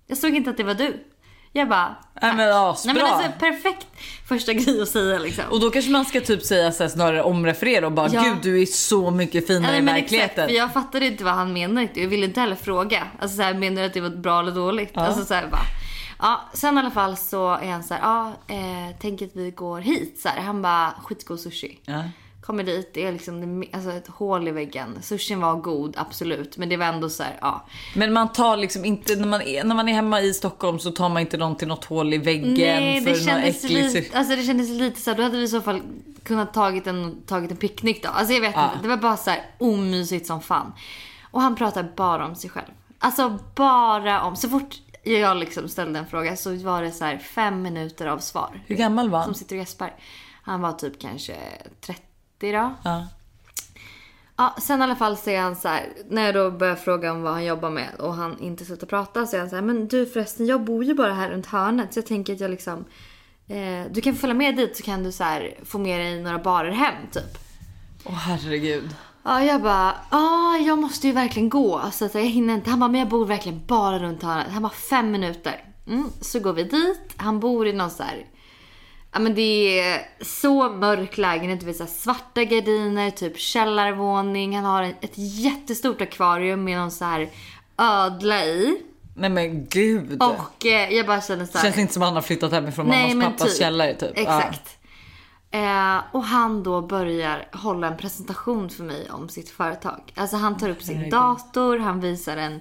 Jag såg inte att det var du. Jag bara, Nej men asbra. nej men alltså perfekt första grej att säga liksom. Och då kanske man ska typ säga så här, snarare omreferera och bara Ja. gud du är så mycket finare Ja, nej, i men verkligheten. Exakt, för jag fattade inte vad han menade. Jag ville inte heller fråga. Alltså så här, menar du att det var bra eller dåligt? Alltså så här, bara. Ja, sen i alla fall så är han så här, ja, eh, tänk att vi går hit. Så här. Han bara, skitgod sushi. Ja. Kommer dit, det är liksom alltså ett hål i väggen. Sushin var god, absolut. Men det var ändå så här, ja. Men man tar liksom inte, när man, är, när man är hemma i Stockholm så tar man inte någon till något hål i väggen Nej, för det kändes, lite, alltså det kändes lite så här, då hade vi i så fall kunnat tagit en, tagit en picknick då. Alltså jag vet Ja. inte, det var bara så här omysigt som fan. Och han pratar bara om sig själv. Alltså bara om, så fort jag liksom ställde en fråga så var det så här fem minuter av svar. Hur gammal var Som han? sitter och gäspar. Han var typ kanske 30 då. Ja. Ja, sen i alla fall så är han så här, när jag då börjar fråga om vad han jobbar med och han inte slutar prata så är han så här, men du förresten jag bor ju bara här runt hörnet så jag tänker att jag liksom, eh, du kan följa med dit så kan du så här få med dig några barer hem typ. Åh herregud. Ja, jag bara, ja jag måste ju verkligen gå så att jag hinner inte. Han bara, men jag bor verkligen bara runt hörnet. Han bara, fem minuter. Mm, så går vi dit. Han bor i någon så här Ja men det är så mörk lägenhet, här svarta gardiner, typ källarvåning. Han har ett jättestort akvarium med någon så här ödla i. Nej men gud. Och eh, jag bara känner så här. Känns inte som att han har flyttat hemifrån Nej, mammas pappas typ. källare typ. Exakt. Eh, och han då börjar hålla en presentation för mig om sitt företag. Alltså han tar upp sin dator, han visar en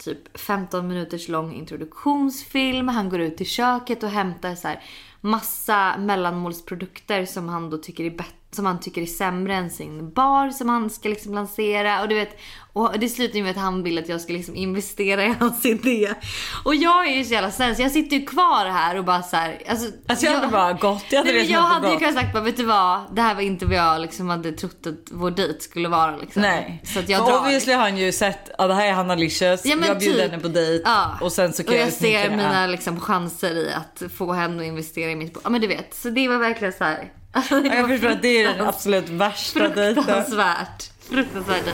typ 15 minuters lång introduktionsfilm. Han går ut i köket och hämtar så här massa mellanmålsprodukter som han då tycker är bättre som han tycker är sämre än sin bar som han ska liksom lansera. Och du vet, och det slutar ju med att han vill att jag ska liksom investera i hans idé. Och jag är ju så jävla så jag sitter ju kvar här och bara så här, alltså, Alltså jag hade bara gått. Jag hade Nej, jag hade ju kunnat sagt bara, vet du vad? Det här var inte vad jag liksom hade trott att vår dejt skulle vara liksom. Nej. Så att jag För drar. obviously har han ju sett, ja det här är Hanna Licious, Ja, jag bjuder typ. henne på dejt Ja. och sen så kan och jag utnyttja ser mina liksom, chanser i att få henne att investera i mitt Ja men du vet, så det var verkligen så här. Alltså, Jag förstår att det är den absolut värsta dejten. Fruktansvärt. Fruktansvärt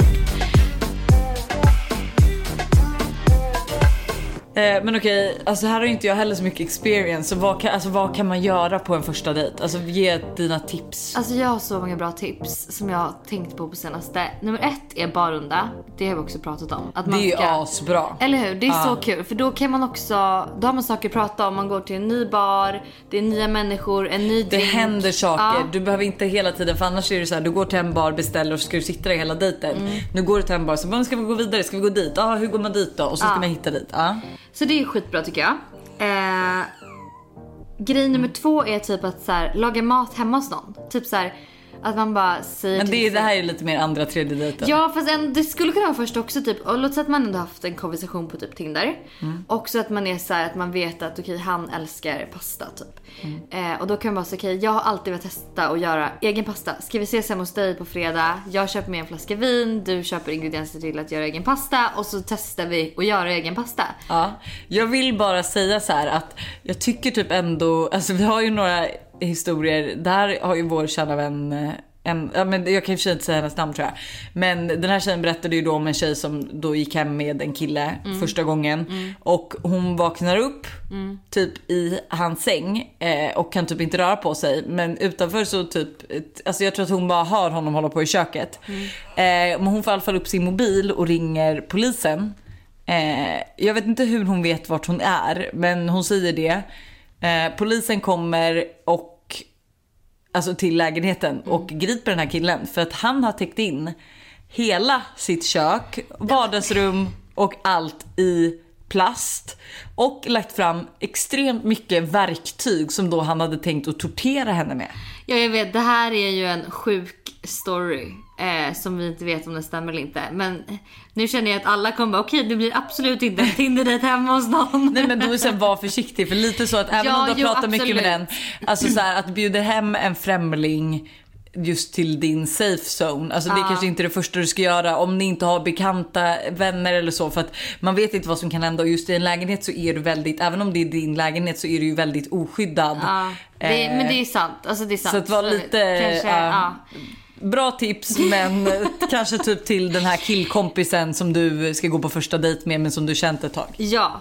Eh, men okej, alltså här har ju inte jag heller så mycket experience. Så vad kan, alltså, vad kan man göra på en första dejt? Alltså ge dina tips. Alltså jag har så många bra tips som jag har tänkt på på senaste. Nummer ett är barunda. Det har vi också pratat om. Att det man är ju ska... asbra. Eller hur? Det är Ja. så kul för då kan man också, då har man saker att prata om. Man går till en ny bar, det är nya människor, en ny Det drink. händer saker. Ja. Du behöver inte hela tiden för annars är det så här, du går till en bar, beställer och så ska du sitta där hela dejten. Mm. Nu går du till en bar, så bara, ska vi gå vidare? Ska vi gå dit? Ja, hur går man dit då? Och så ska man hitta dit. Så det är skitbra tycker jag. Eh, grej nummer två är typ att så här, laga mat hemma hos någon. Typ så här, att man bara säger Men till det, är- det här är lite mer andra tredje dejten. Ja fast en, det skulle kunna vara först också typ, och låt säga att man ändå haft en konversation på typ Tinder. Och så att man är så här, att man vet att okej han älskar pasta typ. Eh, och då kan man bara säga okej jag har alltid velat testa att göra egen pasta. Ska vi ses hemma hos dig på fredag? Jag köper med en flaska vin, du köper ingredienser till att göra egen pasta och så testar vi att göra egen pasta. Ja, jag vill bara säga så här att jag tycker typ ändå, alltså vi har ju några historier, där har ju vår kära vän eh, en, ja, men jag kan i och för sig inte säga hennes namn tror jag. Men den här tjejen berättade ju då om en tjej som då gick hem med en kille första gången. Och hon vaknar upp typ i hans säng eh, och kan typ inte röra på sig. Men utanför så typ, alltså jag tror att hon bara hör honom hålla på i köket. Eh, men hon får i alla fall upp sin mobil och ringer polisen. Eh, jag vet inte hur hon vet vart hon är, men hon säger det. Eh, polisen kommer och alltså till lägenheten och griper den här killen för att han har täckt in hela sitt kök, vardagsrum och allt i plast och lagt fram extremt mycket verktyg som då han hade tänkt att tortera henne med. Ja, jag vet. Det här är ju en sjuk story. Eh, som vi inte vet om det stämmer eller inte. Men nu känner jag att alla kommer bara, okej det blir absolut inte en Tinder-dejt hemma hos någon. Nej men då är det var försiktig för lite så att även Ja, om du har jo, pratat mycket med den, absolut. alltså så här, att bjuda hem en främling just till din safe zone. Alltså det är kanske inte det första du ska göra om ni inte har bekanta vänner eller så för att man vet inte vad som kan hända och just i en lägenhet så är du väldigt, även om det är din lägenhet så är du ju väldigt oskyddad. Ja, det, Eh, men det är sant. Alltså det är sant. så att vara lite, Kanske, ja. ja. Bra tips men [LAUGHS] kanske typ till den här killkompisen som du ska gå på första dejt med men som du känt ett tag. Ja.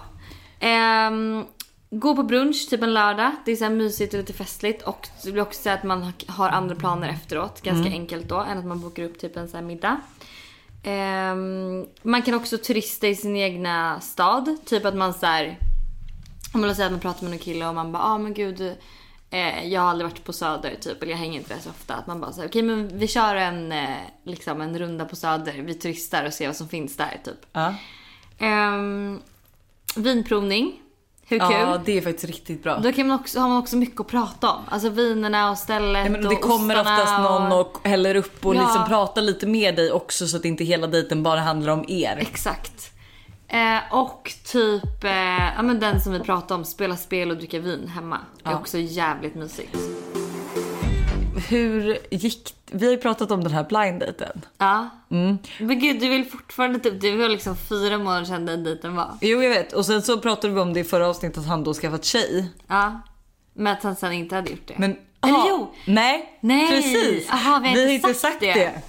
Ehm, gå på brunch typ en lördag. Det är så här mysigt och lite festligt. Och det blir också så att man har andra planer efteråt. Ganska enkelt då. Än att man bokar upp typ en så här middag. Ehm, man kan också turista i sin egna stad. Typ att man så här. Om man säger att man pratar med någon kille och man bara, ah men gud. Eh, jag har aldrig varit på Söder typ, eller jag hänger inte där så ofta. Att man bara säger, okej men vi kör en, eh, liksom en runda på Söder. Vi turistar och ser vad som finns där typ. Ja, Ehm, vinprovning. Hur kul? ja det är faktiskt riktigt bra. Då kan man också, har man också mycket att prata om. Alltså vinerna och stället Ja, men och det kommer oftast någon och häller upp och Ja. liksom pratar lite med dig också så att inte hela dejten bara handlar om er. Exakt. Eh, och typ, eh, ja men den som vi pratade om, spela spel och dricka vin hemma. Det är Ja. också jävligt mysigt. Hur gick Vi har ju pratat om den här blind daten. Ja. Mm. Men gud du vill fortfarande typ, det var liksom fyra månader sedan den dejten var. Jo jag vet och sen så pratade vi om det i förra avsnittet att han då skaffat tjej. Ja. Men att han sen inte hade gjort det. Men Eller aha, jo. Nej, Nej. precis. Aha, vi har inte sagt sagt det. det.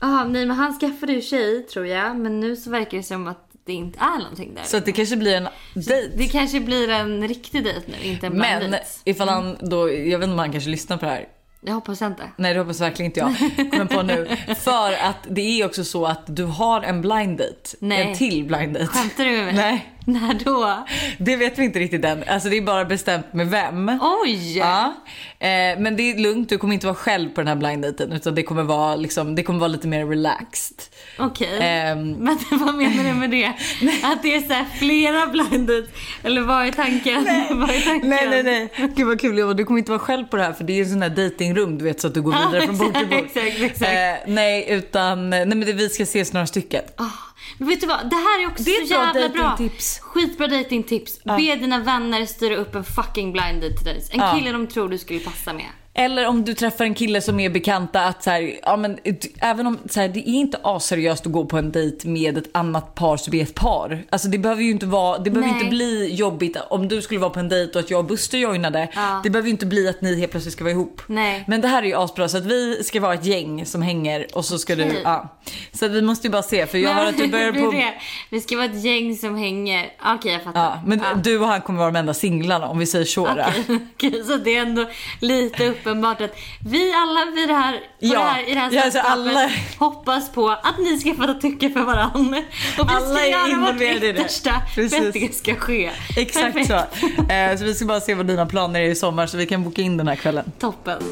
Jaha, nej men han skaffade ju tjej tror jag. Men nu så verkar det som att det inte är någonting där. Så att det kanske blir en dejt. Det kanske blir en riktig dejt nu, inte en blind Men ifall han då, jag vet inte om han kanske lyssnar på det här. Jag hoppas inte. Nej det hoppas verkligen inte jag. Kommer på nu. [LAUGHS] För att det är också så att du har en blind date. Nej. En till blind date. Skämtar du med mig? Nej. [LAUGHS] När då? Det vet vi inte riktigt än. Alltså det är bara bestämt med vem. Oj! Ja. Eh, men det är lugnt, du kommer inte vara själv på den här blind daten utan det kommer vara, liksom, det kommer vara lite mer relaxed. Okej. Ehm. [LAUGHS] Men vad menar du med det? [LAUGHS] Att det är så här flera blind dates? Eller vad är tanken? vad är tanken? Nej nej nej, gud vad kul Eva. Du kommer inte vara själv på det här för det är en sån här datingrum du vet så att du går vidare från bord till bord. exakt, exakt. Eh, nej utan, nej men det, vi ska ses några stycken. Ah, men vet du vad? Det här är också Det är så jävla bra. datingtips. Skitbra datingtips. Be dina vänner styra upp en fucking blind date till dig. En Ja. kille de tror du skulle passa med. Eller om du träffar en kille som är bekanta att så här, ja men även om så här, det är inte aseriöst att gå på en dejt med ett annat par som är ett par. Alltså det behöver ju inte vara, det behöver Nej. inte bli jobbigt om du skulle vara på en dejt och att jag och Buster joinade. Ja. Det behöver ju inte bli att ni helt plötsligt ska vara ihop. Nej. Men det här är ju asbra så att vi ska vara ett gäng som hänger och så ska du, Okej. ja. Så vi måste ju bara se för jag har att du börjar [LAUGHS] på det. Vi ska vara ett gäng som hänger. Okej jag fattar. Ja, men du och han kommer vara de enda singlarna om vi säger så. Okej, [LAUGHS] okej, så det är ändå lite uppenbart att vi alla vid det här, Ja. det här, i det här Ja, alltså alla- hoppas på att ni ska fatta tycke för varandra. Och vi Alla ska göra vårt yttersta för att det ska ske. Exakt Perfekt. så. Eh, så vi ska bara se vad dina planer är i sommar så vi kan boka in den här kvällen. Toppen.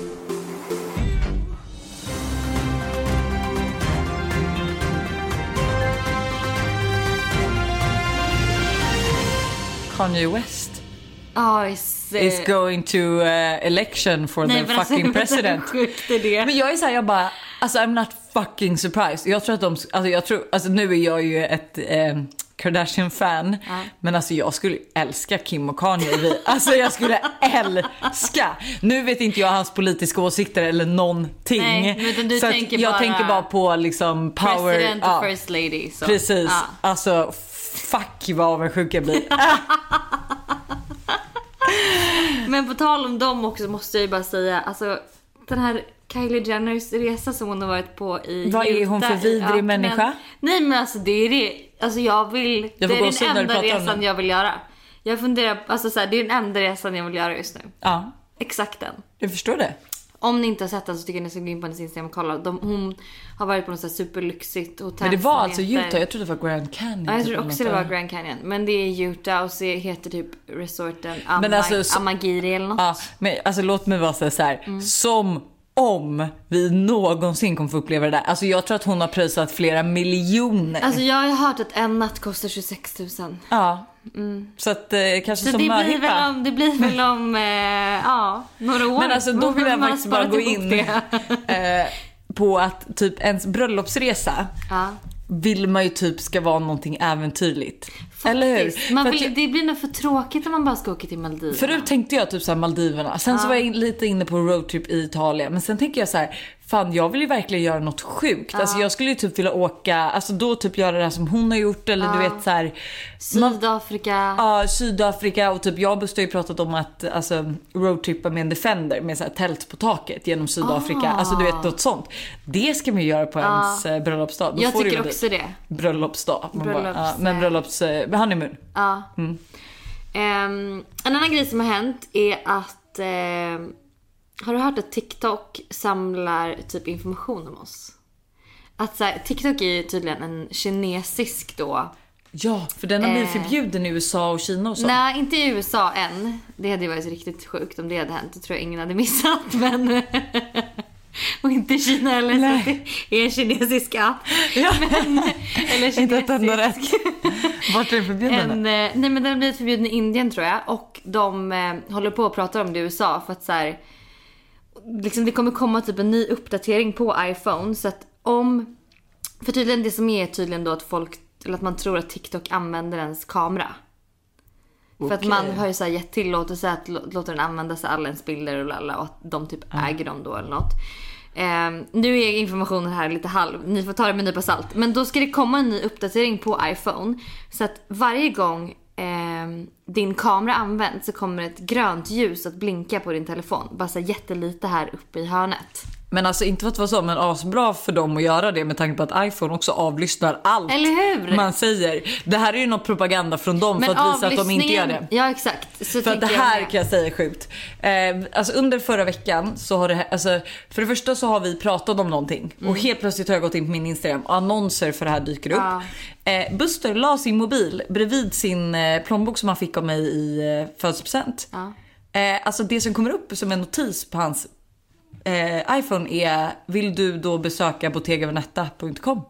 Kanye West Ja, eh, is going to uh, election for nej, the alltså, fucking [LAUGHS] hur president. sjukt är det? Men jag är såhär, jag bara, alltså I'm not fucking surprised. Jag tror att de, alltså jag tror, alltså nu är jag ju ett eh, Kardashian-fan. Ja. Men alltså jag skulle älska Kim och Kanye. Alltså jag skulle älska. Nu vet inte jag hans politiska åsikter eller någonting. Nej, du så tänker jag bara tänker bara på liksom power. President och ja, first lady. Så. Precis. Ja. Alltså fuck vad avundsjuk jag blir. [LAUGHS] Men på tal om dem också måste jag ju bara säga, alltså den här Kylie Jenners resa som hon har varit på i Vad är hon för vidrig öknen. människa? Nej men alltså det är det, alltså jag vill, Jag det är den du enda resan jag vill göra. Jag funderar, alltså så här, det är den enda resan jag vill göra just nu. ja, Exakt den. jag förstår det. Om ni inte har sett den så tycker jag ni ska gå in på hennes Instagram och kolla. De, hon har varit på något så superlyxigt hotell. Men det var alltså heter- Utah, jag trodde det var Grand Canyon. Ja, jag typ, tror eller också det var. Grand Canyon. Men det är Utah och så heter typ resorten Men alltså, så- Amagiri eller något. Ja, men alltså låt mig vara så så här. Mm. som om vi någonsin kommer få uppleva det där. Alltså jag tror att hon har pröjsat flera miljoner. Alltså jag har hört att en natt kostar 26 000. ja. Så att eh, kanske Så som det blir, väl om, det blir väl om eh, ja, några år. Men alltså då vill jag faktiskt bara gå in eh, på att typ ens bröllopsresa Ja. vill man ju typ ska vara någonting äventyrligt. Eller hur? Faktiskt. Man att vill, jag- det blir nog för tråkigt om man bara ska åka till Maldiverna. Förut tänkte jag typ såhär Maldiverna, sen så var jag in, lite inne på roadtrip i Italien. Men sen tänker jag så här: fan jag vill ju verkligen göra något sjukt. Alltså jag skulle ju typ vilja åka, alltså då typ göra det här som hon har gjort eller du vet så här. man- Sydafrika. Ja, Sydafrika och typ jag och Buster har ju pratat om att alltså, roadtrippa med en Defender med så här tält på taket genom Sydafrika. Ah. Alltså du vet något sånt. Det ska man ju göra på ens eh, bröllopsdag. Då jag tycker också det. Bröllopsdag. Man bara, Bröllops- ja, men bröllops... Eh, honeymoon. Ja. Mm. Ehm, en annan grej som har hänt är att ehm, har du hört att TikTok samlar typ information om oss? Att så här, TikTok är ju tydligen en kinesisk då. Ja, för den har blivit Eh. förbjuden i USA och Kina och så. Nej, inte i USA än. Det hade ju varit riktigt sjukt om det hade hänt. Det tror jag ingen hade missat. [LAUGHS] Men... och inte i Kina heller. [LAUGHS] [LAUGHS] Att det är en kinesisk app. Ja. Men, eller Inte ett enda rätt. kinesisk. Vart är den förbjuden? En, eh, nej men den har blivit förbjuden i Indien tror jag. Och de eh, håller på att prata om det i USA för att så här, liksom det kommer komma typ en ny uppdatering på iPhone. Så att om, för tydligen det som är tydligen då att folk, eller att man tror att TikTok använder ens kamera. För att man har ju så här gett tillåtelse att lå- låta den använda sig alla ens bilder och lalla och att de typ äger dem då eller något. Ehm, nu är informationen här lite halv, ni får ta det med en nypa salt. Men då ska det komma en ny uppdatering på iPhone. Så att varje gång eh, din kamera används så kommer ett grönt ljus att blinka på din telefon. Bara så här jättelite här uppe i hörnet. Men alltså inte för att vara så, men asbra för dem att göra det med tanke på att iPhone också avlyssnar allt man säger. Det här är ju något propaganda från dem för att visa att de inte gör det. Ja exakt. Så För att det jag här med. kan jag säga är sjukt. Eh, alltså under förra veckan så har det här, alltså för det första så har vi pratat om någonting och helt plötsligt har jag gått in på min Instagram och annonser för det här dyker upp. Ja. Eh, Buster la sin mobil bredvid sin eh, plånbok som han fick av mig i eh, födelsedagspresent. Ja. Eh, alltså det som kommer upp som en notis på hans eh, iPhone är vill du då besöka bottegavenetta.com?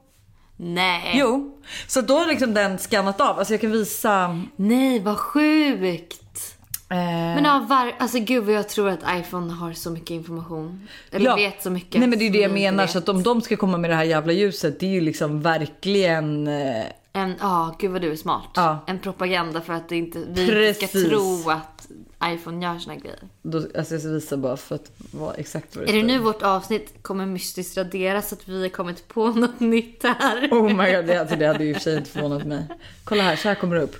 Nej. Jo, så då har liksom den skannat av. Alltså jag kan visa. Nej vad sjukt. Eh, Men av var, alltså gud vad jag tror att iPhone har så mycket information. Eller vet så mycket. Nej men det är det jag menar. vet. Så att om de ska komma med det här jävla ljuset, det är ju liksom verkligen... Eh, En, ja gud vad du är smart. Ja. En propaganda för att det inte, vi inte ska Precis. tro att iPhone gör såna grejer. då, alltså jag ska visa bara för att vara exakt vad det Är det nu vårt avsnitt kommer mystiskt raderas så att vi har kommit på [LAUGHS] något nytt här? Oh my god, det, alltså, det hade ju i och för sig inte förvånat mig. Kolla här, så här kommer det upp.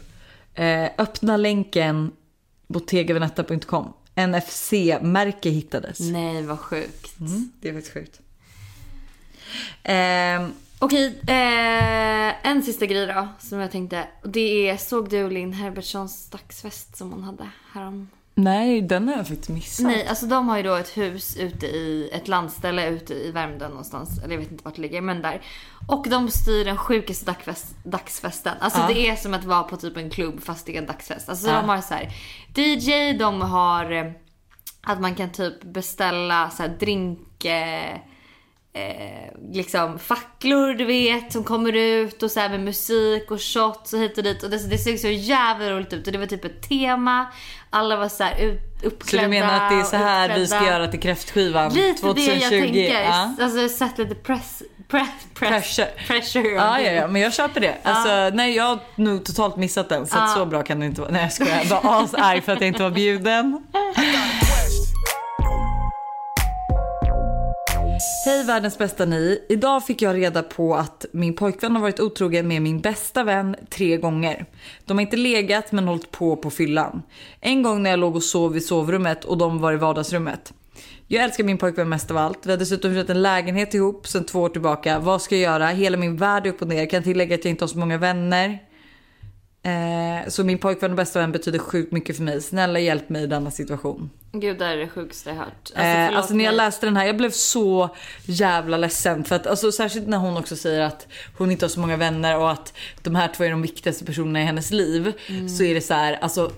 Eh, öppna länken bottegavenetta.com. NFC-märke hittades. Nej vad sjukt. Mm, det är faktiskt sjukt. Ehm, Okej, eh, en sista grej då som jag tänkte. Och Det är, såg du Linn Herbertssons dagsfest som hon hade härom? nej, den har jag faktiskt missat. Nej, alltså de har ju då ett hus ute i ett landställe ute i Värmdö någonstans. Eller jag vet inte vart det ligger, men där. Och de styr den sjukaste dagsfest, dagsfesten. Alltså Ja. det är som att vara på typ en klubb fast det är en dagsfest. Alltså Ja. de har så här DJ, de har eh, att man kan typ beställa så här drink... Eh, eh, liksom facklor du vet som kommer ut och så med musik och shots och hit och dit. Och det, det såg så jävla roligt ut och det var typ ett tema. Alla var så här ut, Så uppklädda du menar att det är så här vi ska uppklädda. göra till kräftskivan Lite 2020? det jag tänker. Ja. Alltså sett lite press, press, press Pressure. pressure. Ja, ja, ja, men jag köper det. Alltså, nej, jag har nog totalt missat den. Så Ja. så bra kan det inte vara. Nej, jag skojar. Jag var asarg för att jag inte var bjuden. [LAUGHS] Hej världens bästa ni. Idag fick jag reda på att min pojkvän har varit otrogen med min bästa vän tre gånger. De har inte legat men hållit på på fyllan. En gång när jag låg och sov i sovrummet och de var i vardagsrummet. Jag älskar min pojkvän mest av allt. Vi har dessutom hyrt en lägenhet ihop sedan två år tillbaka. Vad ska jag göra? Hela min värld är upp och ner. Kan tillägga att jag inte har så många vänner. Eh, så min pojkvän och bästa vän betyder sjukt mycket för mig. Snälla hjälp mig i denna situation. Gud, det här är det sjukaste jag hört. Alltså, eh, alltså när jag läste den här, jag blev så jävla ledsen. För att, alltså, särskilt när hon också säger att hon inte har så många vänner och att de här två är de viktigaste personerna i hennes liv. Så är det så här, alltså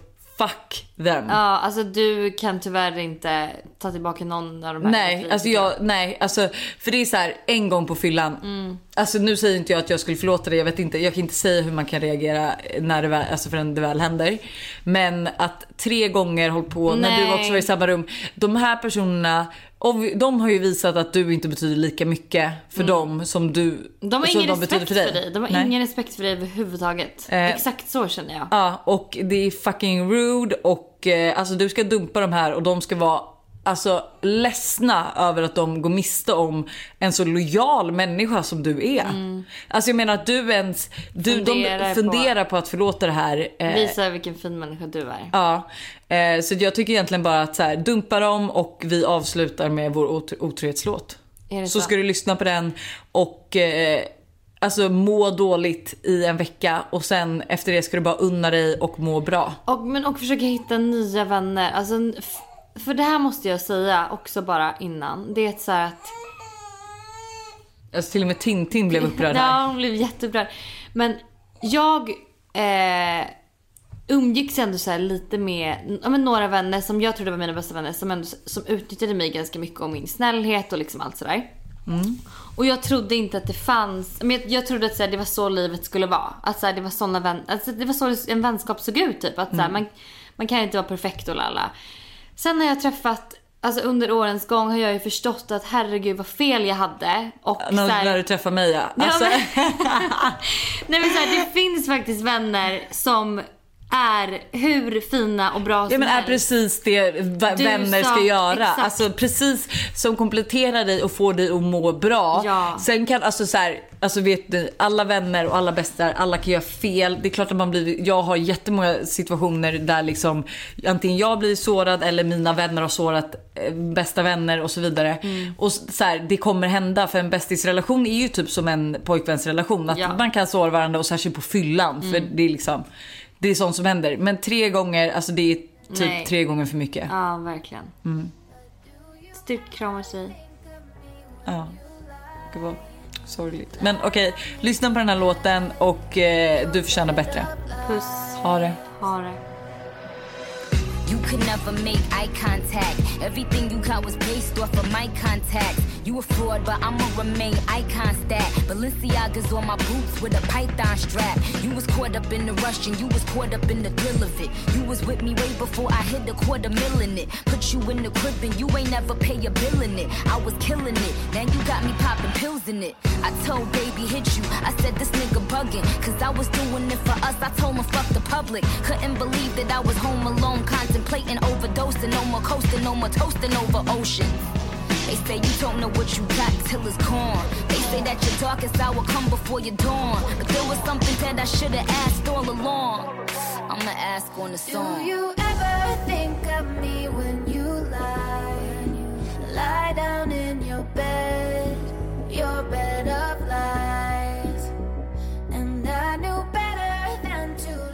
fuck them. Ja, alltså du kan tyvärr inte ta tillbaka någon av de här. Nej, alltså jag, nej, alltså för det är så här en gång på fyllan. Alltså nu säger inte jag att jag skulle förlåta dig, jag vet inte, jag kan inte säga hur man kan reagera när det väl, alltså förrän det väl händer. Men att tre gånger håll på när du Nej. också var i samma rum. De här personerna, och de har ju visat att du inte betyder lika mycket för dem som du Mm. De har ingen respekt för dig. De har Nej. ingen respekt för dig överhuvudtaget. Eh, Exakt så känner jag. Ja, och det är fucking rude och eh, alltså du ska dumpa de här och de ska vara alltså ledsna över att de går miste om en så lojal människa som du är. Alltså jag menar att du ens, du, Funderar de på- funderar på, att förlåta det här. eh, Visa vilken fin människa du är. Ja, eh, så jag tycker egentligen bara att så här, dumpa dem och vi avslutar med vår otro- otrohetslåt. Så så? ska du lyssna på den och eh, alltså må dåligt i en vecka och sen efter det ska du bara unna dig och må bra. Och, men och försöka hitta nya vänner. Alltså, för det här måste jag säga också bara innan. Det är ett så här att Alltså till och med Tintin blev upprörd här. Ja, hon blev jätteupprörd. Men jag eh, umgicks ändå så lite med ja, men några vänner som jag trodde var mina bästa vänner som, ändå, som utnyttjade mig ganska mycket om min snällhet och liksom allt sådär. Och jag trodde inte att det fanns, men jag, jag trodde att så här, det var så livet skulle vara. Att så här, det var såna vän, alltså, det var så en vänskap såg ut typ. Att så här, man, man kan inte vara perfekt och lalla. Sen har jag träffat, alltså under årens gång har jag ju förstått att herregud vad fel jag hade. Och När, här- när du träffar mig ja. Ja, Alltså, men- [LAUGHS] Nej men så här, det finns faktiskt vänner som är hur fina och bra Ja som men är helst. precis det vänner sa- ska göra. exakt. Alltså precis som kompletterar dig och får dig att må bra. Ja. Sen kan alltså så här, alltså vet ni, alla vänner och alla bästar, alla kan göra fel. Det är klart att man blir, jag har jättemånga situationer där liksom antingen jag blir sårad eller mina vänner har sårat eh, bästa vänner och så vidare. Mm. Och så här, det kommer hända för en bästisrelation är ju typ som en pojkvänsrelation. Att Ja. Mm. man kan såra varandra och särskilt på fyllan för det är liksom det är sånt som händer. Men tre gånger, alltså det är typ Nej. tre gånger för mycket. Ja verkligen. Mm. Styrkkramar sig. Ja. Det var sorgligt. Men okej, lyssna på den här låten och eh, du förtjänar bättre. Puss. Ha det. Ha det. You could never make eye contact. Everything you got was based off of my contacts. You a fraud, but I'ma remain icon stat. Balenciaga's on my boots with a python strap. You was caught up in the rush and you was caught up in the thrill of it. You was with me way before I hit the quarter mil in it. Put you in the crib and you ain't never pay a bill in it. I was killing it. Now you got me popping pills in it. I told baby hit you. I said this nigga bugging. Cause I was doing it for us. I told him fuck the public. Couldn't believe that I was home alone contemplating overdosing. No more coasting, no more toasting over ocean. They say you don't know what you got till it's gone. They say that your darkest hour come before your dawn. But there was something that I should have asked all along. I'ma ask on the song. Do you ever think of me when you lie? Lie down in your bed, your bed of lies. And I knew better than to